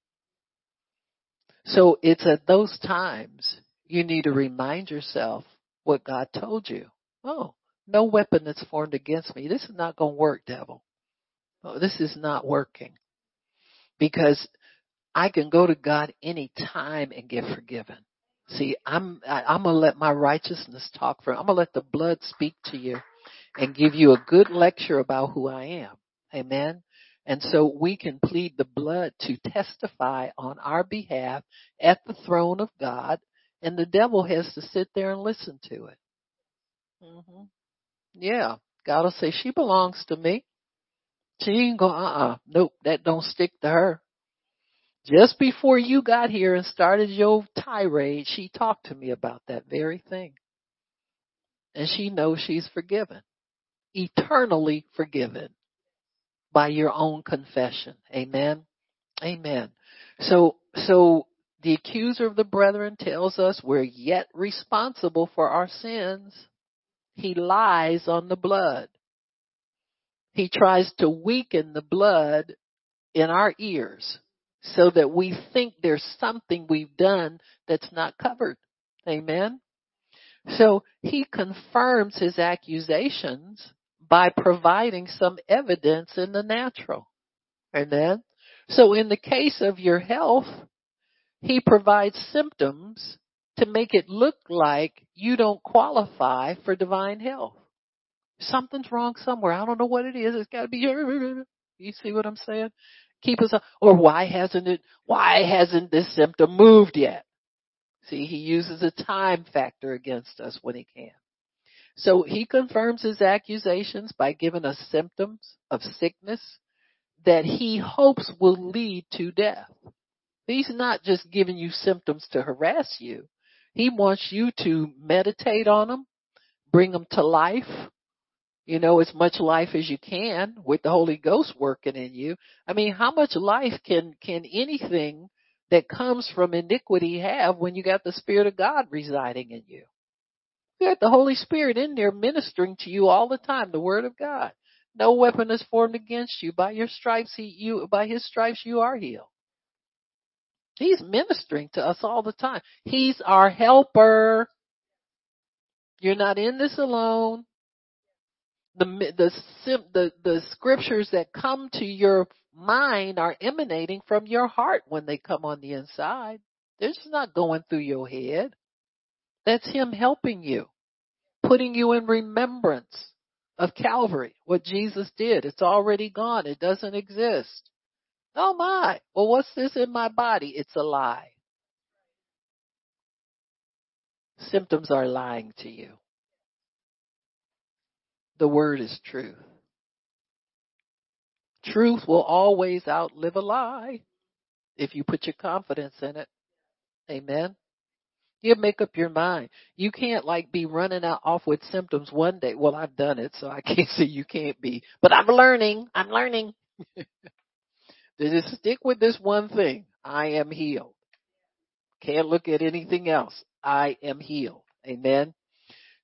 So it's at those times you need to remind yourself what God told you. Oh, no weapon that's formed against me. This is not going to work, devil. Oh, this is not working. Because I can go to God any time and get forgiven. See, I'm I, I'm gonna let my righteousness talk for. I'm gonna let the blood speak to you, and give you a good lecture about who I am. Amen. And so we can plead the blood to testify on our behalf at the throne of God, and the devil has to sit there and listen to it. Mm-hmm. Yeah, God will say she belongs to me. She ain't go. Uh uh Nope, that don't stick to her. Just before you got here and started your tirade, she talked to me about that very thing. And she knows she's forgiven. Eternally forgiven by your own confession. Amen. Amen. So, so the accuser of the brethren tells us we're yet responsible for our sins. He lies on the blood. He tries to weaken the blood in our ears so that we think there's something we've done that's not covered. Amen. So he confirms his accusations by providing some evidence in the natural. Amen. So in the case of your health, he provides symptoms to make it look like you don't qualify for divine health. Something's wrong somewhere. I don't know what it is. It's got to be. [LAUGHS] You see what I'm saying? Keep us, or why hasn't it, why hasn't this symptom moved yet? See, he uses a time factor against us when he can. So he confirms his accusations by giving us symptoms of sickness that he hopes will lead to death. He's not just giving you symptoms to harass you. He wants you to meditate on them, bring them to life, you know, as much life as you can with the Holy Ghost working in you. I mean, how much life can, can anything that comes from iniquity have when you got the Spirit of God residing in you? You got the Holy Spirit in there ministering to you all the time, the Word of God. No weapon is formed against you. By your stripes, he, you, by his stripes, you are healed. He's ministering to us all the time. He's our helper. You're not in this alone. The, the, the, the scriptures that come to your mind are emanating from your heart when they come on the inside. They're just not going through your head. That's Him helping you, putting you in remembrance of Calvary, what Jesus did. It's already gone. It doesn't exist. Oh my. Well, what's this in my body? It's a lie. Symptoms are lying to you. The word is truth. Truth will always outlive a lie if you put your confidence in it. Amen. You make up your mind. You can't like be running out off with symptoms one day. Well, I've done it, so I [LAUGHS] can't say you can't be. But I'm learning. I'm learning. [LAUGHS] Just stick with this one thing. I am healed. Can't look at anything else. I am healed. Amen.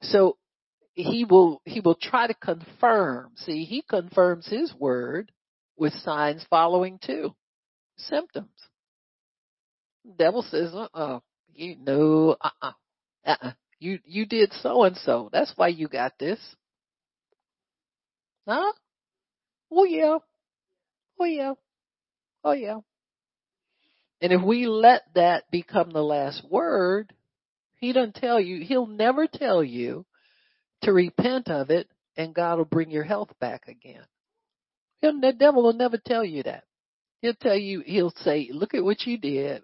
So he will he will try to confirm. See, he confirms his word with signs following too. Symptoms. Devil says, uh you know, uh uh-uh, uh, uh-uh. you you did so and so. That's why you got this. Huh? Oh yeah. Oh yeah. Oh yeah. And if we let that become the last word, he doesn't tell you, he'll never tell you to repent of it and God will bring your health back again. He'll, the devil will never tell you that. He'll tell you, he'll say, look at what you did.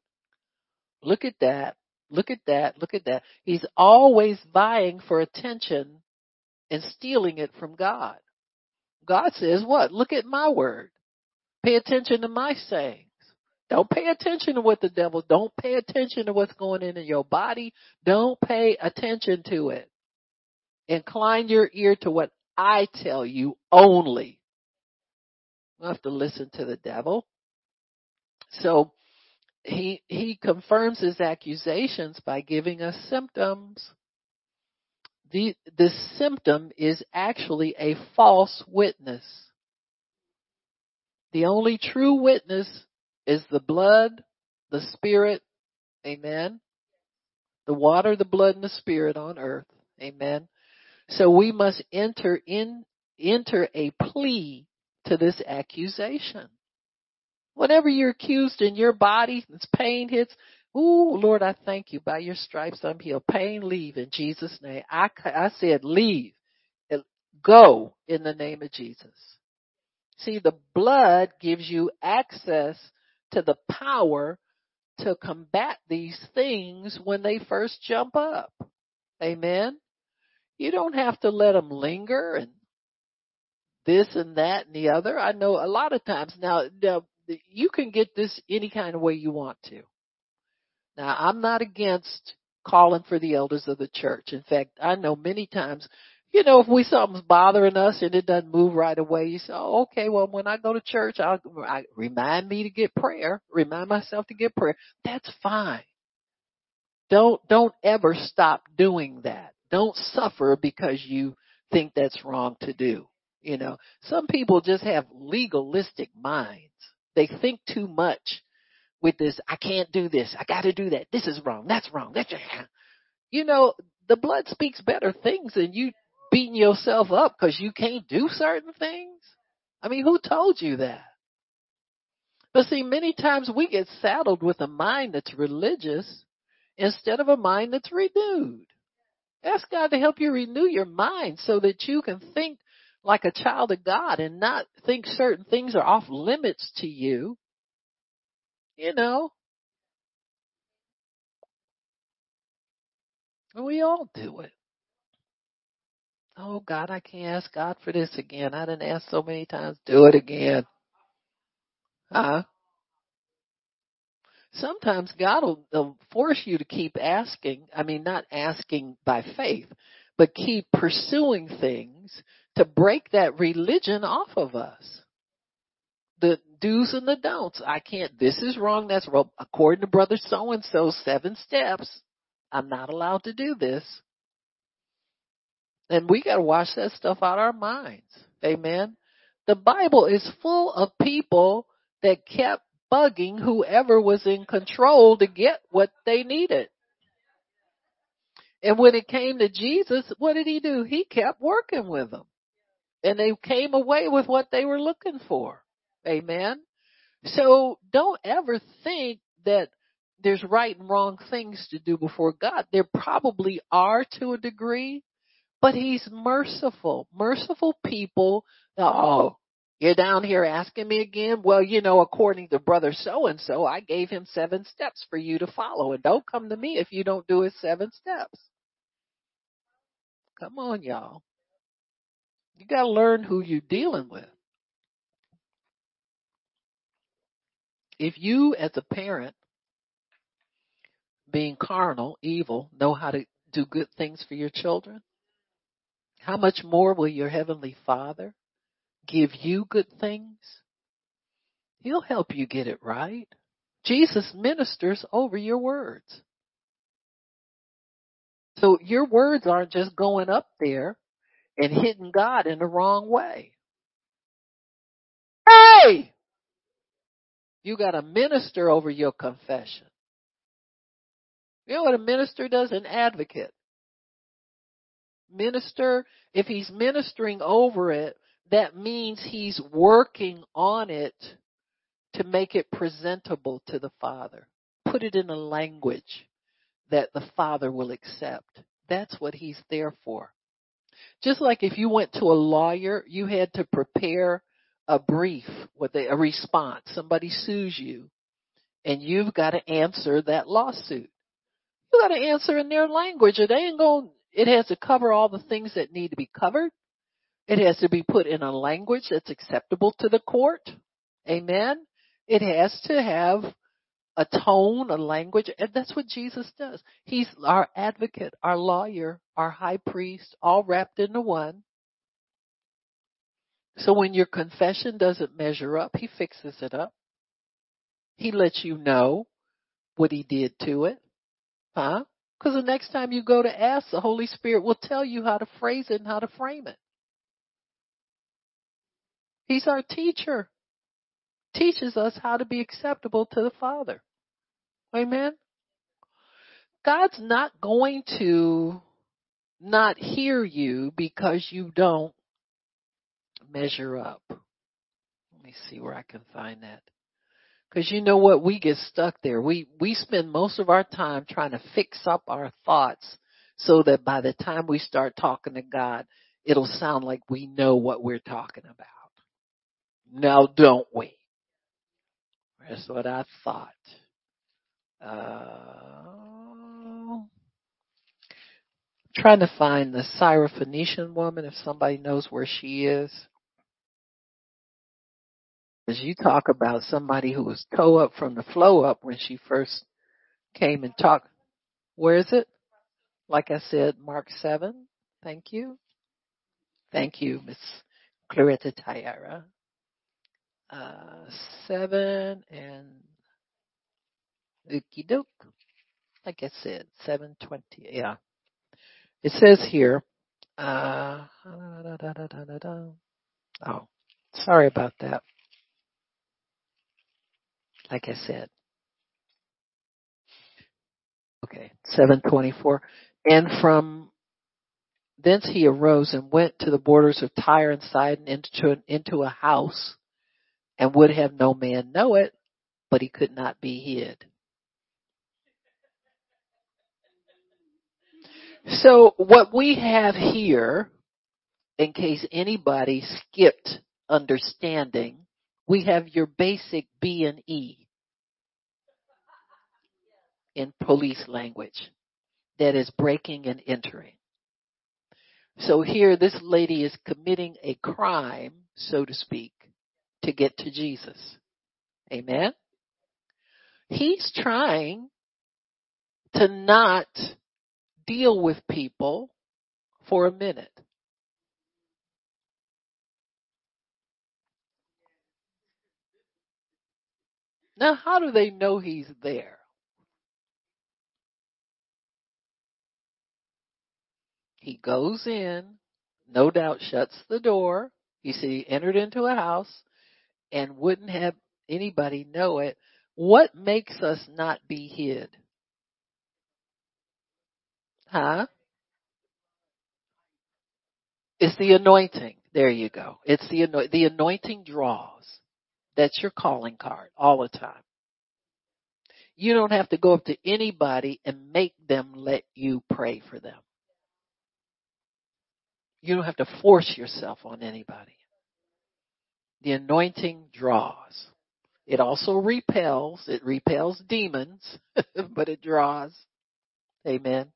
Look at that. Look at that. Look at that. He's always vying for attention and stealing it from God. God says what? Look at my word. Pay attention to my sayings. Don't pay attention to what the devil, don't pay attention to what's going in in your body. Don't pay attention to it. Incline your ear to what I tell you only. You have to listen to the devil. So he he confirms his accusations by giving us symptoms. The the symptom is actually a false witness. The only true witness is the blood, the spirit, amen. The water, the blood, and the spirit on earth, amen. So we must enter in enter a plea to this accusation. Whenever you're accused in your body, this pain hits, Ooh, Lord, I thank you. By your stripes I'm healed. Pain, leave in Jesus' name. I, I said leave. Go in the name of Jesus. See, the blood gives you access to the power to combat these things when they first jump up. Amen. You don't have to let them linger and this and that and the other. I know a lot of times now, now you can get this any kind of way you want to. Now, I'm not against calling for the elders of the church. In fact, I know many times, you know, if we something's bothering us and it doesn't move right away, you say, "Oh, okay. Well, when I go to church, I'll I, remind me to get prayer. Remind myself to get prayer. That's fine. Don't don't ever stop doing that. Don't suffer because you think that's wrong to do. You know, some people just have legalistic minds. They think too much with this, I can't do this, I gotta do that, this is wrong, that's wrong, that's, you know, the blood speaks better things than you beating yourself up because you can't do certain things. I mean, who told you that? But see, many times we get saddled with a mind that's religious instead of a mind that's renewed. Ask God to help you renew your mind so that you can think like a child of God and not think certain things are off limits to you. You know. We all do it. Oh God, I can't ask God for this again. I didn't ask so many times. Do it again. Huh? Sometimes God will, will force you to keep asking. I mean, not asking by faith, but keep pursuing things to break that religion off of us. The do's and the don'ts. I can't, this is wrong, that's wrong. According to brother so and so, seven steps. I'm not allowed to do this. And we got to wash that stuff out of our minds. Amen. The Bible is full of people that kept bugging whoever was in control to get what they needed. And when it came to Jesus, what did he do? He kept working with them. And they came away with what they were looking for. Amen. So don't ever think that there's right and wrong things to do before God. There probably are to a degree, but he's merciful. Merciful people, oh, you're down here asking me again? Well, you know, according to brother so and so, I gave him seven steps for you to follow. And don't come to me if you don't do his seven steps. Come on, y'all. You gotta learn who you're dealing with. If you as a parent, being carnal, evil, know how to do good things for your children, how much more will your heavenly father give you good things? He'll help you get it right. Jesus ministers over your words. So your words aren't just going up there and hitting God in the wrong way. Hey! You got a minister over your confession. You know what a minister does? An advocate. Minister, if he's ministering over it, that means he's working on it to make it presentable to the Father. Put it in a language that the Father will accept. That's what he's there for. Just like if you went to a lawyer, you had to prepare a brief with a, a response. Somebody sues you and you've got to answer that lawsuit. You got to answer in their language. It ain't going, it has to cover all the things that need to be covered. It has to be put in a language that's acceptable to the court. Amen. It has to have a tone, a language, and that's what Jesus does. He's our advocate, our lawyer, our high priest, all wrapped into one. So when your confession doesn't measure up, he fixes it up. He lets you know what he did to it. Huh? Because the next time you go to ask, the Holy Spirit will tell you how to phrase it and how to frame it. He's our teacher. Teaches us how to be acceptable to the Father. Amen. God's not going to not hear you because you don't measure up. Let me see where I can find that. Cause you know what? We get stuck there. We, we spend most of our time trying to fix up our thoughts so that by the time we start talking to God, it'll sound like we know what we're talking about. Now don't we? That's what I thought. Uh, trying to find the Syrophoenician woman if somebody knows where she is. Because you talk about somebody who was toe up from the flow up when she first came and talked. Where is it? Like I said, Mark 7. Thank you. Thank you, Miss Claretta Tyra. Uh, 7 and Ookie doke. Like I said, 720. Yeah. It says here, uh, oh, sorry about that. Like I said. Okay, 724. And from thence he arose and went to the borders of Tyre and Sidon into, into a house and would have no man know it, but he could not be hid. So what we have here, in case anybody skipped understanding, we have your basic B and E in police language that is breaking and entering. So here this lady is committing a crime, so to speak, to get to Jesus. Amen. He's trying to not deal with people for a minute. Now, how do they know he's there? He goes in, no doubt shuts the door. You see, he entered into a house and wouldn't have anybody know it. What makes us not be hid? Huh? It's the anointing. There you go. It's the anointing. The anointing draws. That's your calling card all the time. You don't have to go up to anybody and make them let you pray for them. You don't have to force yourself on anybody. The anointing draws. It also repels. It repels demons, [LAUGHS] but it draws. Amen.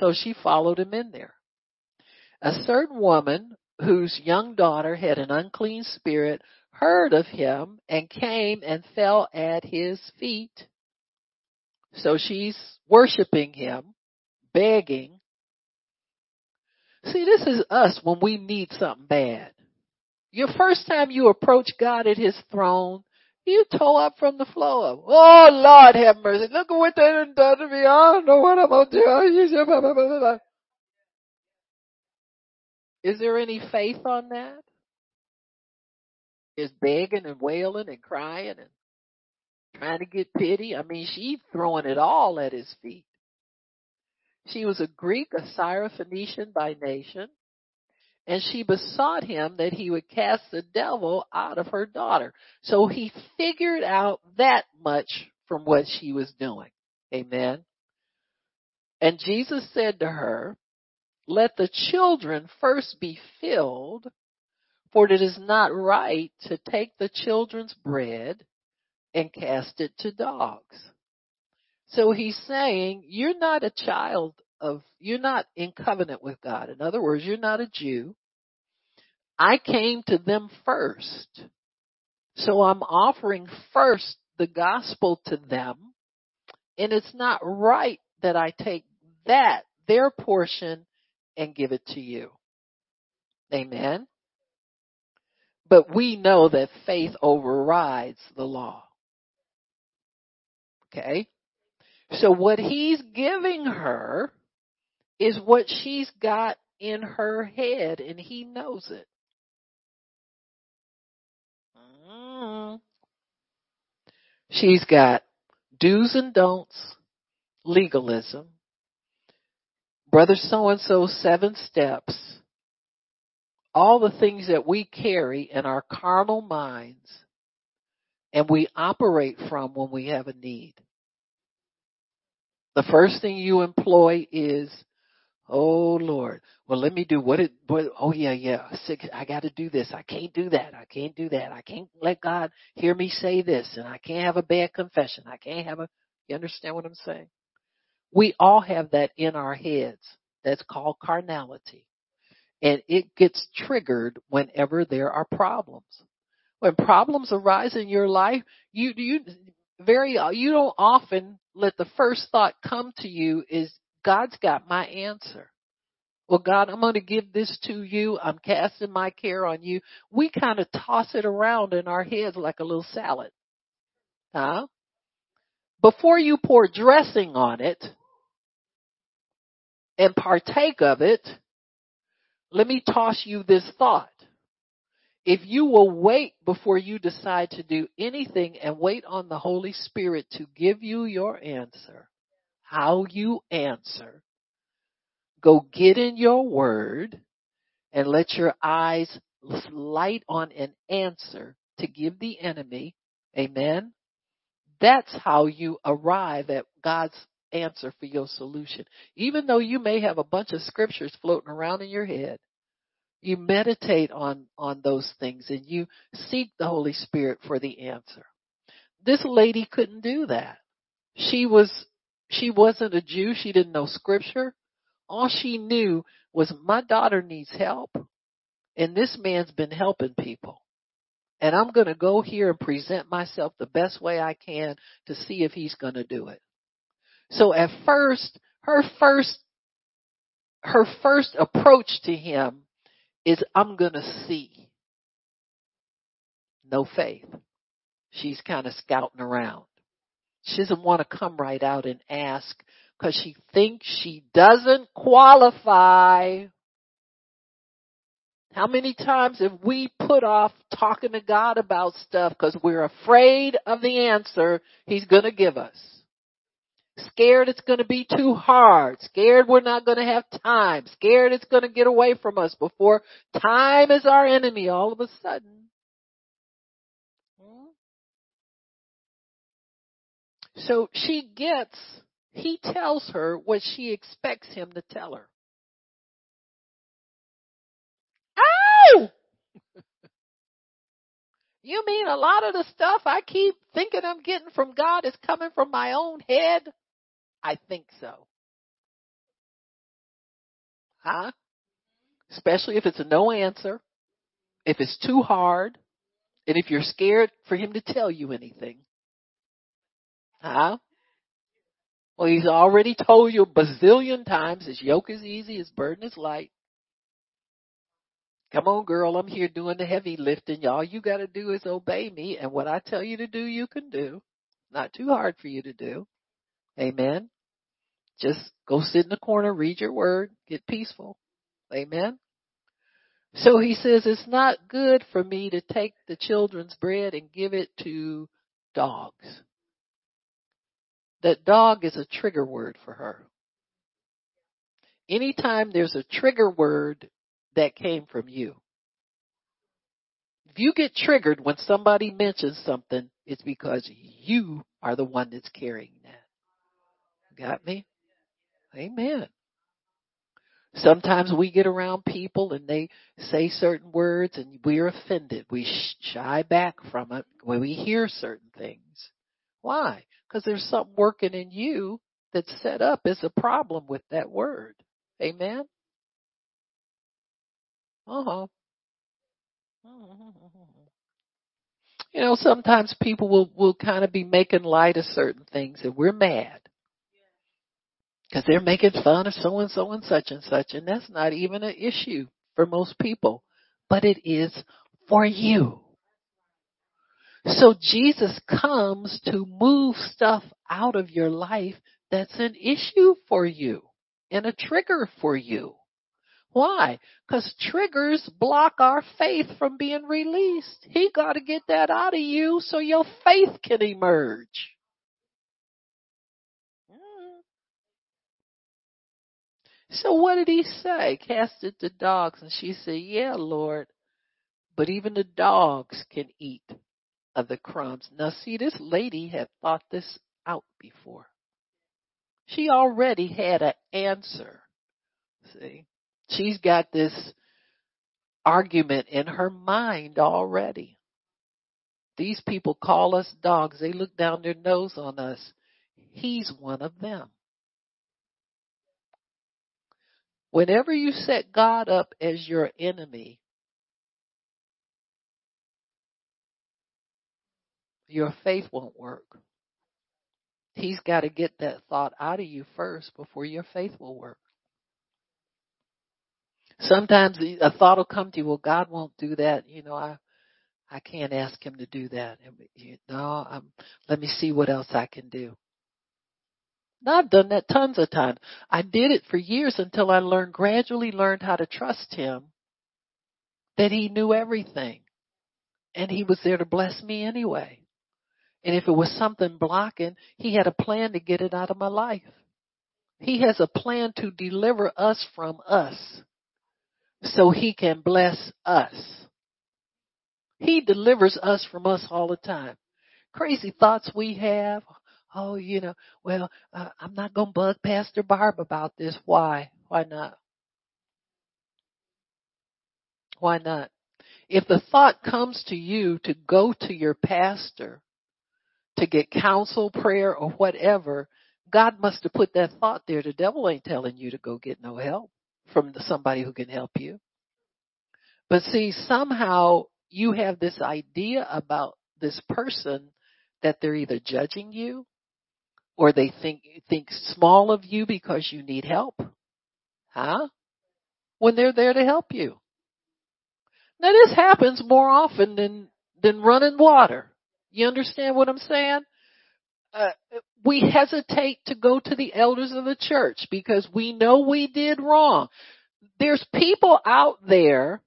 So she followed him in there. A certain woman whose young daughter had an unclean spirit heard of him and came and fell at his feet. So she's worshiping him, begging. See, this is us when we need something bad. Your first time you approach God at his throne, you toe up from the floor. Oh Lord have mercy. Look at what they done done to me. I don't know what I'm gonna do. Is there any faith on that? Is begging and wailing and crying and trying to get pity. I mean, she's throwing it all at his feet. She was a Greek, a Syrophoenician by nation, and she besought him that he would cast the devil out of her daughter. So he figured out that much from what she was doing. Amen. And Jesus said to her, let the children first be filled, for it is not right to take the children's bread and cast it to dogs. So he's saying, you're not a child of, you're not in covenant with God. In other words, you're not a Jew. I came to them first. So I'm offering first the gospel to them. And it's not right that I take that, their portion, and give it to you. Amen. But we know that faith overrides the law. Okay? So what he's giving her is what she's got in her head and he knows it. Mm. She's got do's and don'ts, legalism, brother so and so seven steps, all the things that we carry in our carnal minds and we operate from when we have a need. The first thing you employ is, oh Lord, well let me do what it, what, oh yeah, yeah, I gotta do this, I can't do that, I can't do that, I can't let God hear me say this, and I can't have a bad confession, I can't have a, you understand what I'm saying? We all have that in our heads. That's called carnality. And it gets triggered whenever there are problems. When problems arise in your life, you, you, very, you don't often let the first thought come to you is, God's got my answer. Well, God, I'm going to give this to you. I'm casting my care on you. We kind of toss it around in our heads like a little salad. Huh? Before you pour dressing on it and partake of it, let me toss you this thought. If you will wait before you decide to do anything and wait on the Holy Spirit to give you your answer, how you answer, go get in your word and let your eyes light on an answer to give the enemy. Amen. That's how you arrive at God's answer for your solution. Even though you may have a bunch of scriptures floating around in your head, you meditate on, on those things and you seek the Holy Spirit for the answer. This lady couldn't do that. She was, she wasn't a Jew. She didn't know scripture. All she knew was my daughter needs help and this man's been helping people. And I'm going to go here and present myself the best way I can to see if he's going to do it. So at first, her first, her first approach to him is I'm going to see. No faith. She's kind of scouting around. She doesn't want to come right out and ask because she thinks she doesn't qualify. How many times have we put off talking to God about stuff because we're afraid of the answer He's going to give us? Scared it's going to be too hard. Scared we're not going to have time. Scared it's going to get away from us before time is our enemy all of a sudden. So she gets, he tells her what she expects him to tell her. Ow! Oh! [LAUGHS] You mean a lot of the stuff I keep thinking I'm getting from God is coming from my own head? I think so. Huh? Especially if it's a no answer, if it's too hard, and if you're scared for him to tell you anything. Huh? Well, he's already told you a bazillion times his yoke is easy, his burden is light. Come on, girl, I'm here doing the heavy lifting. All you gotta do is obey me, and what I tell you to do, you can do. Not too hard for you to do. Amen. Just go sit in the corner, read your word, get peaceful. Amen. So he says, it's not good for me to take the children's bread and give it to dogs. That dog is a trigger word for her. Anytime there's a trigger word that came from you. If you get triggered when somebody mentions something, it's because you are the one that's carrying that. Got me? Amen. Sometimes we get around people and they say certain words and we're offended. We shy back from it when we hear certain things. Why? Because there's something working in you that's set up as a problem with that word. Amen? Uh-huh. You know, sometimes people will, will kind of be making light of certain things and we're mad because they're making fun of so and so and such and such, and that's not even an issue for most people, but it is for you. So Jesus comes to move stuff out of your life that's an issue for you and a trigger for you. Why? Because triggers block our faith from being released. He got to get that out of you so your faith can emerge. Mm. So what did he say? Cast it to dogs. And she said, yeah, Lord, but even the dogs can eat of the crumbs. Now see, this lady had thought this out before. She already had an answer. See, she's got this argument in her mind already. These people call us dogs. They look down their nose on us. He's one of them. Whenever you set God up as your enemy, your faith won't work. He's got to get that thought out of you first before your faith will work. Sometimes a thought will come to you, well, God won't do that. You know, I, I can't ask him to do that. No, I'm, let me see what else I can do. Now, I've done that tons of times. I did it for years until I learned, gradually learned how to trust him that he knew everything and he was there to bless me anyway. And if it was something blocking, he had a plan to get it out of my life. He has a plan to deliver us from us so he can bless us. He delivers us from us all the time. Crazy thoughts we have, oh, you know, well, uh, I'm not going to bug Pastor Barb about this. Why? Why not? Why not? If the thought comes to you to go to your pastor to get counsel, prayer, or whatever, God must have put that thought there. The devil ain't telling you to go get no help from somebody who can help you. But see, somehow you have this idea about this person that they're either judging you or they think think small of you because you need help. Huh? When they're there to help you. Now this happens more often than than running water. You understand what I'm saying? Uh, we hesitate to go to the elders of the church because we know we did wrong. There's people out there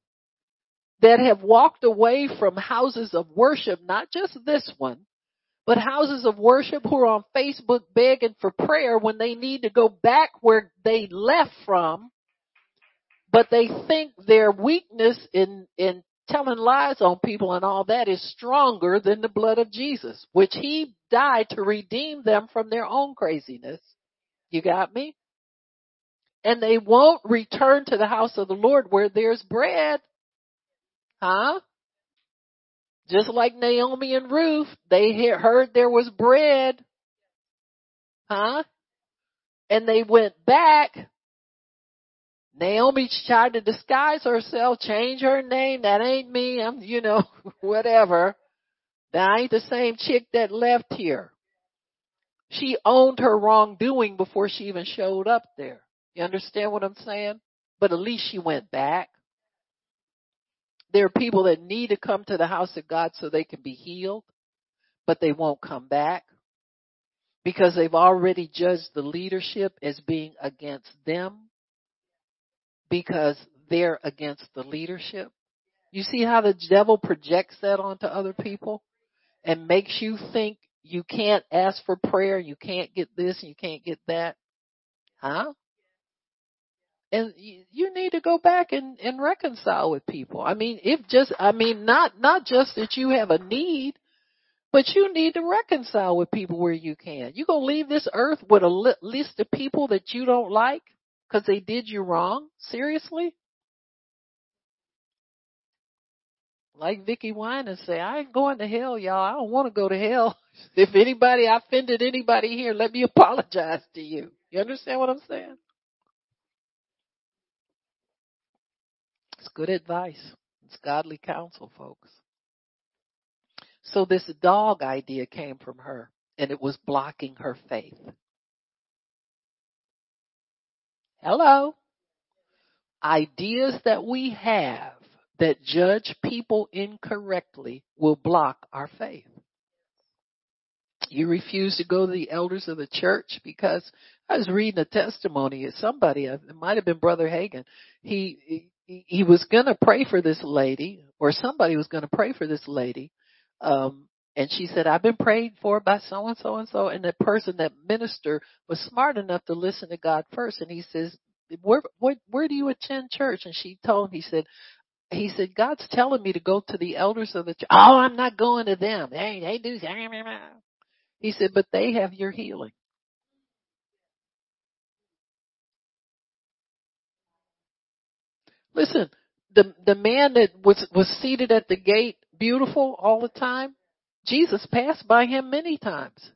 that have walked away from houses of worship, not just this one, but houses of worship who are on Facebook begging for prayer when they need to go back where they left from, but they think their weakness in, in telling lies on people and all that is stronger than the blood of Jesus, which he died to redeem them from their own craziness. You got me? And they won't return to the house of the Lord where there's bread. Huh? Just like Naomi and Ruth, they heard there was bread. Huh? And they went back Naomi tried to disguise herself, change her name. That ain't me. I'm, you know, [LAUGHS] whatever. That ain't the same chick that left here. She owned her wrongdoing before she even showed up there. You understand what I'm saying? But at least she went back. There are people that need to come to the house of God so they can be healed, but they won't come back because they've already judged the leadership as being against them because they're against the leadership. You see how the devil projects that onto other people and makes you think you can't ask for prayer, you can't get this, you can't get that. Huh? And you, need to go back and, and reconcile with people. I mean, if just, I mean, not, not just that you have a need, but you need to reconcile with people where you can. You gonna leave this earth with a li- list of people that you don't like? Because they did you wrong? Seriously? Like Vickie Winans say, I ain't going to hell, y'all. I don't want to go to hell. [LAUGHS] If anybody offended anybody here, let me [LAUGHS] apologize to you. You understand what I'm saying? It's good advice. It's godly counsel, folks. So this dog idea came from her and it was blocking her faith. Hello. Ideas that we have that judge people incorrectly will block our faith. You refuse to go to the elders of the church because I was reading a testimony of somebody, it might have been Brother Hagin. He, he, he was gonna pray for this lady, or somebody was gonna pray for this lady, um, and she said, I've been prayed for by so and so and so. And the person, that minister, was smart enough to listen to God first. And he says, where, where, where do you attend church? And she told him, he said, he said, God's telling me to go to the elders of the church. Oh, I'm not going to them. They, they do. He said, but they have your healing. Listen, the the man that was was seated at the gate, beautiful all the time, Jesus passed by him many times.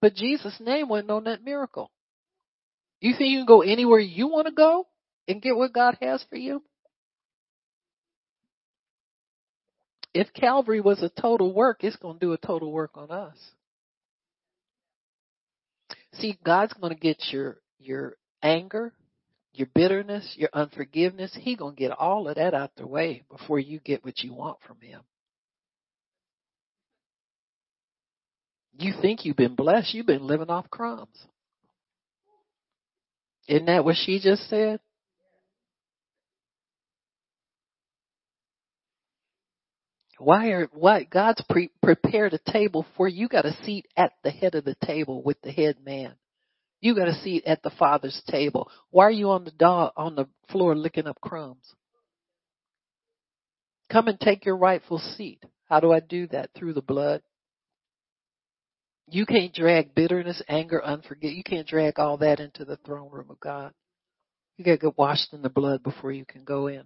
But Jesus' name wasn't on that miracle. You think you can go anywhere you want to go and get what God has for you? If Calvary was a total work, it's going to do a total work on us. See, God's going to get your your anger, your bitterness, your unforgiveness. He's going to get all of that out the way before you get what you want from him. You think you've been blessed. You've been living off crumbs. Isn't that what she just said? Why are why God's pre- prepared a table for you? Got a seat at the head of the table with the head man. You got a seat at the Father's table. Why are you on the dog on the floor licking up crumbs? Come and take your rightful seat. How do I do that? Through the blood. You can't drag bitterness, anger, unforgiveness. You can't drag all that into the throne room of God. You got to get washed in the blood before you can go in.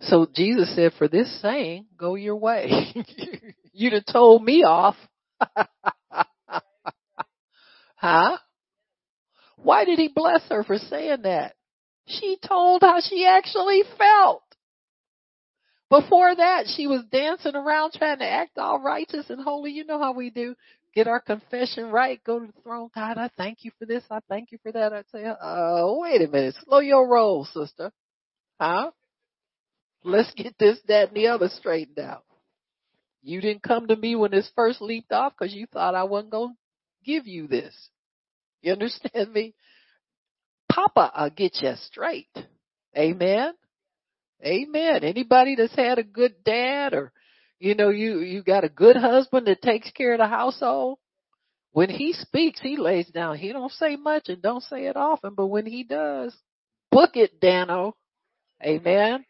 So Jesus said, for this saying, go your way. [LAUGHS] You'd have told me off. [LAUGHS] huh? Why did he bless her for saying that? She told how she actually felt. Before that, she was dancing around trying to act all righteous and holy. You know how we do. Get our confession right, go to the throne. God, I thank you for this. I thank you for that. I'd say, oh, wait a minute. Slow your roll, sister. Huh? Let's get this, that, and the other straightened out. You didn't come to me when this first leaped off because you thought I wasn't going to give you this. You [LAUGHS] understand me? Papa, I'll get you straight. Amen. Amen. Anybody that's had a good dad or, you know, you, you got a good husband that takes care of the household. When he speaks, he lays down. He don't say much and don't say it often, but when he does, book it, Danno. Amen.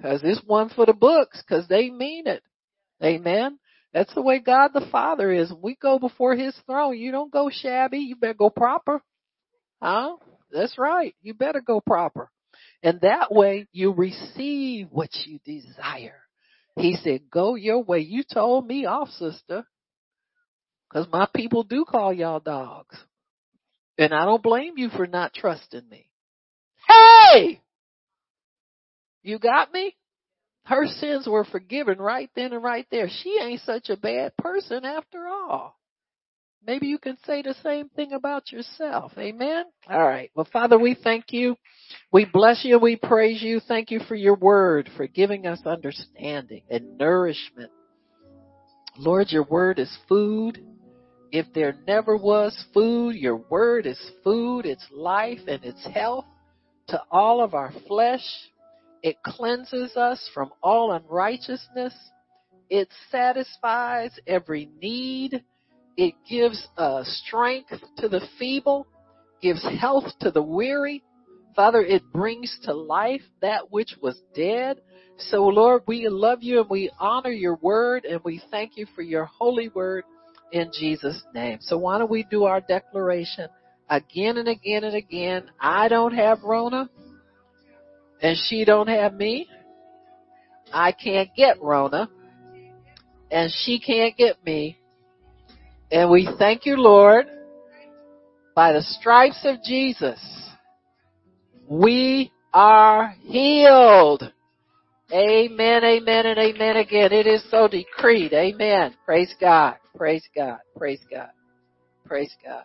Cause it's one for the books, cause they mean it. Amen. That's the way God the Father is. We go before His throne. You don't go shabby. You better go proper. Huh? That's right. You better go proper. And that way you receive what you desire. He said, go your way. You told me off, sister. Cause my people do call y'all dogs. And I don't blame you for not trusting me. Hey! You got me? Her sins were forgiven right then and right there. She ain't such a bad person after all. Maybe you can say the same thing about yourself. Amen. All right. Well, Father, we thank you. We bless you. We praise you. Thank you for your word, for giving us understanding and nourishment. Lord, your word is food. If there never was food, your word is food. It's life and it's health to all of our flesh. It cleanses us from all unrighteousness. It satisfies every need. It gives uh, strength to the feeble, gives health to the weary. Father, it brings to life that which was dead. So Lord, we love you and we honor your word and we thank you for your holy word in Jesus name. So why don't we do our declaration again and again and again? I don't have Rona and she don't have me. I can't get Rona and she can't get me. And we thank you, Lord, by the stripes of Jesus, we are healed. Amen, amen, and amen again. It is so decreed. Amen. Praise God. Praise God. Praise God. Praise God.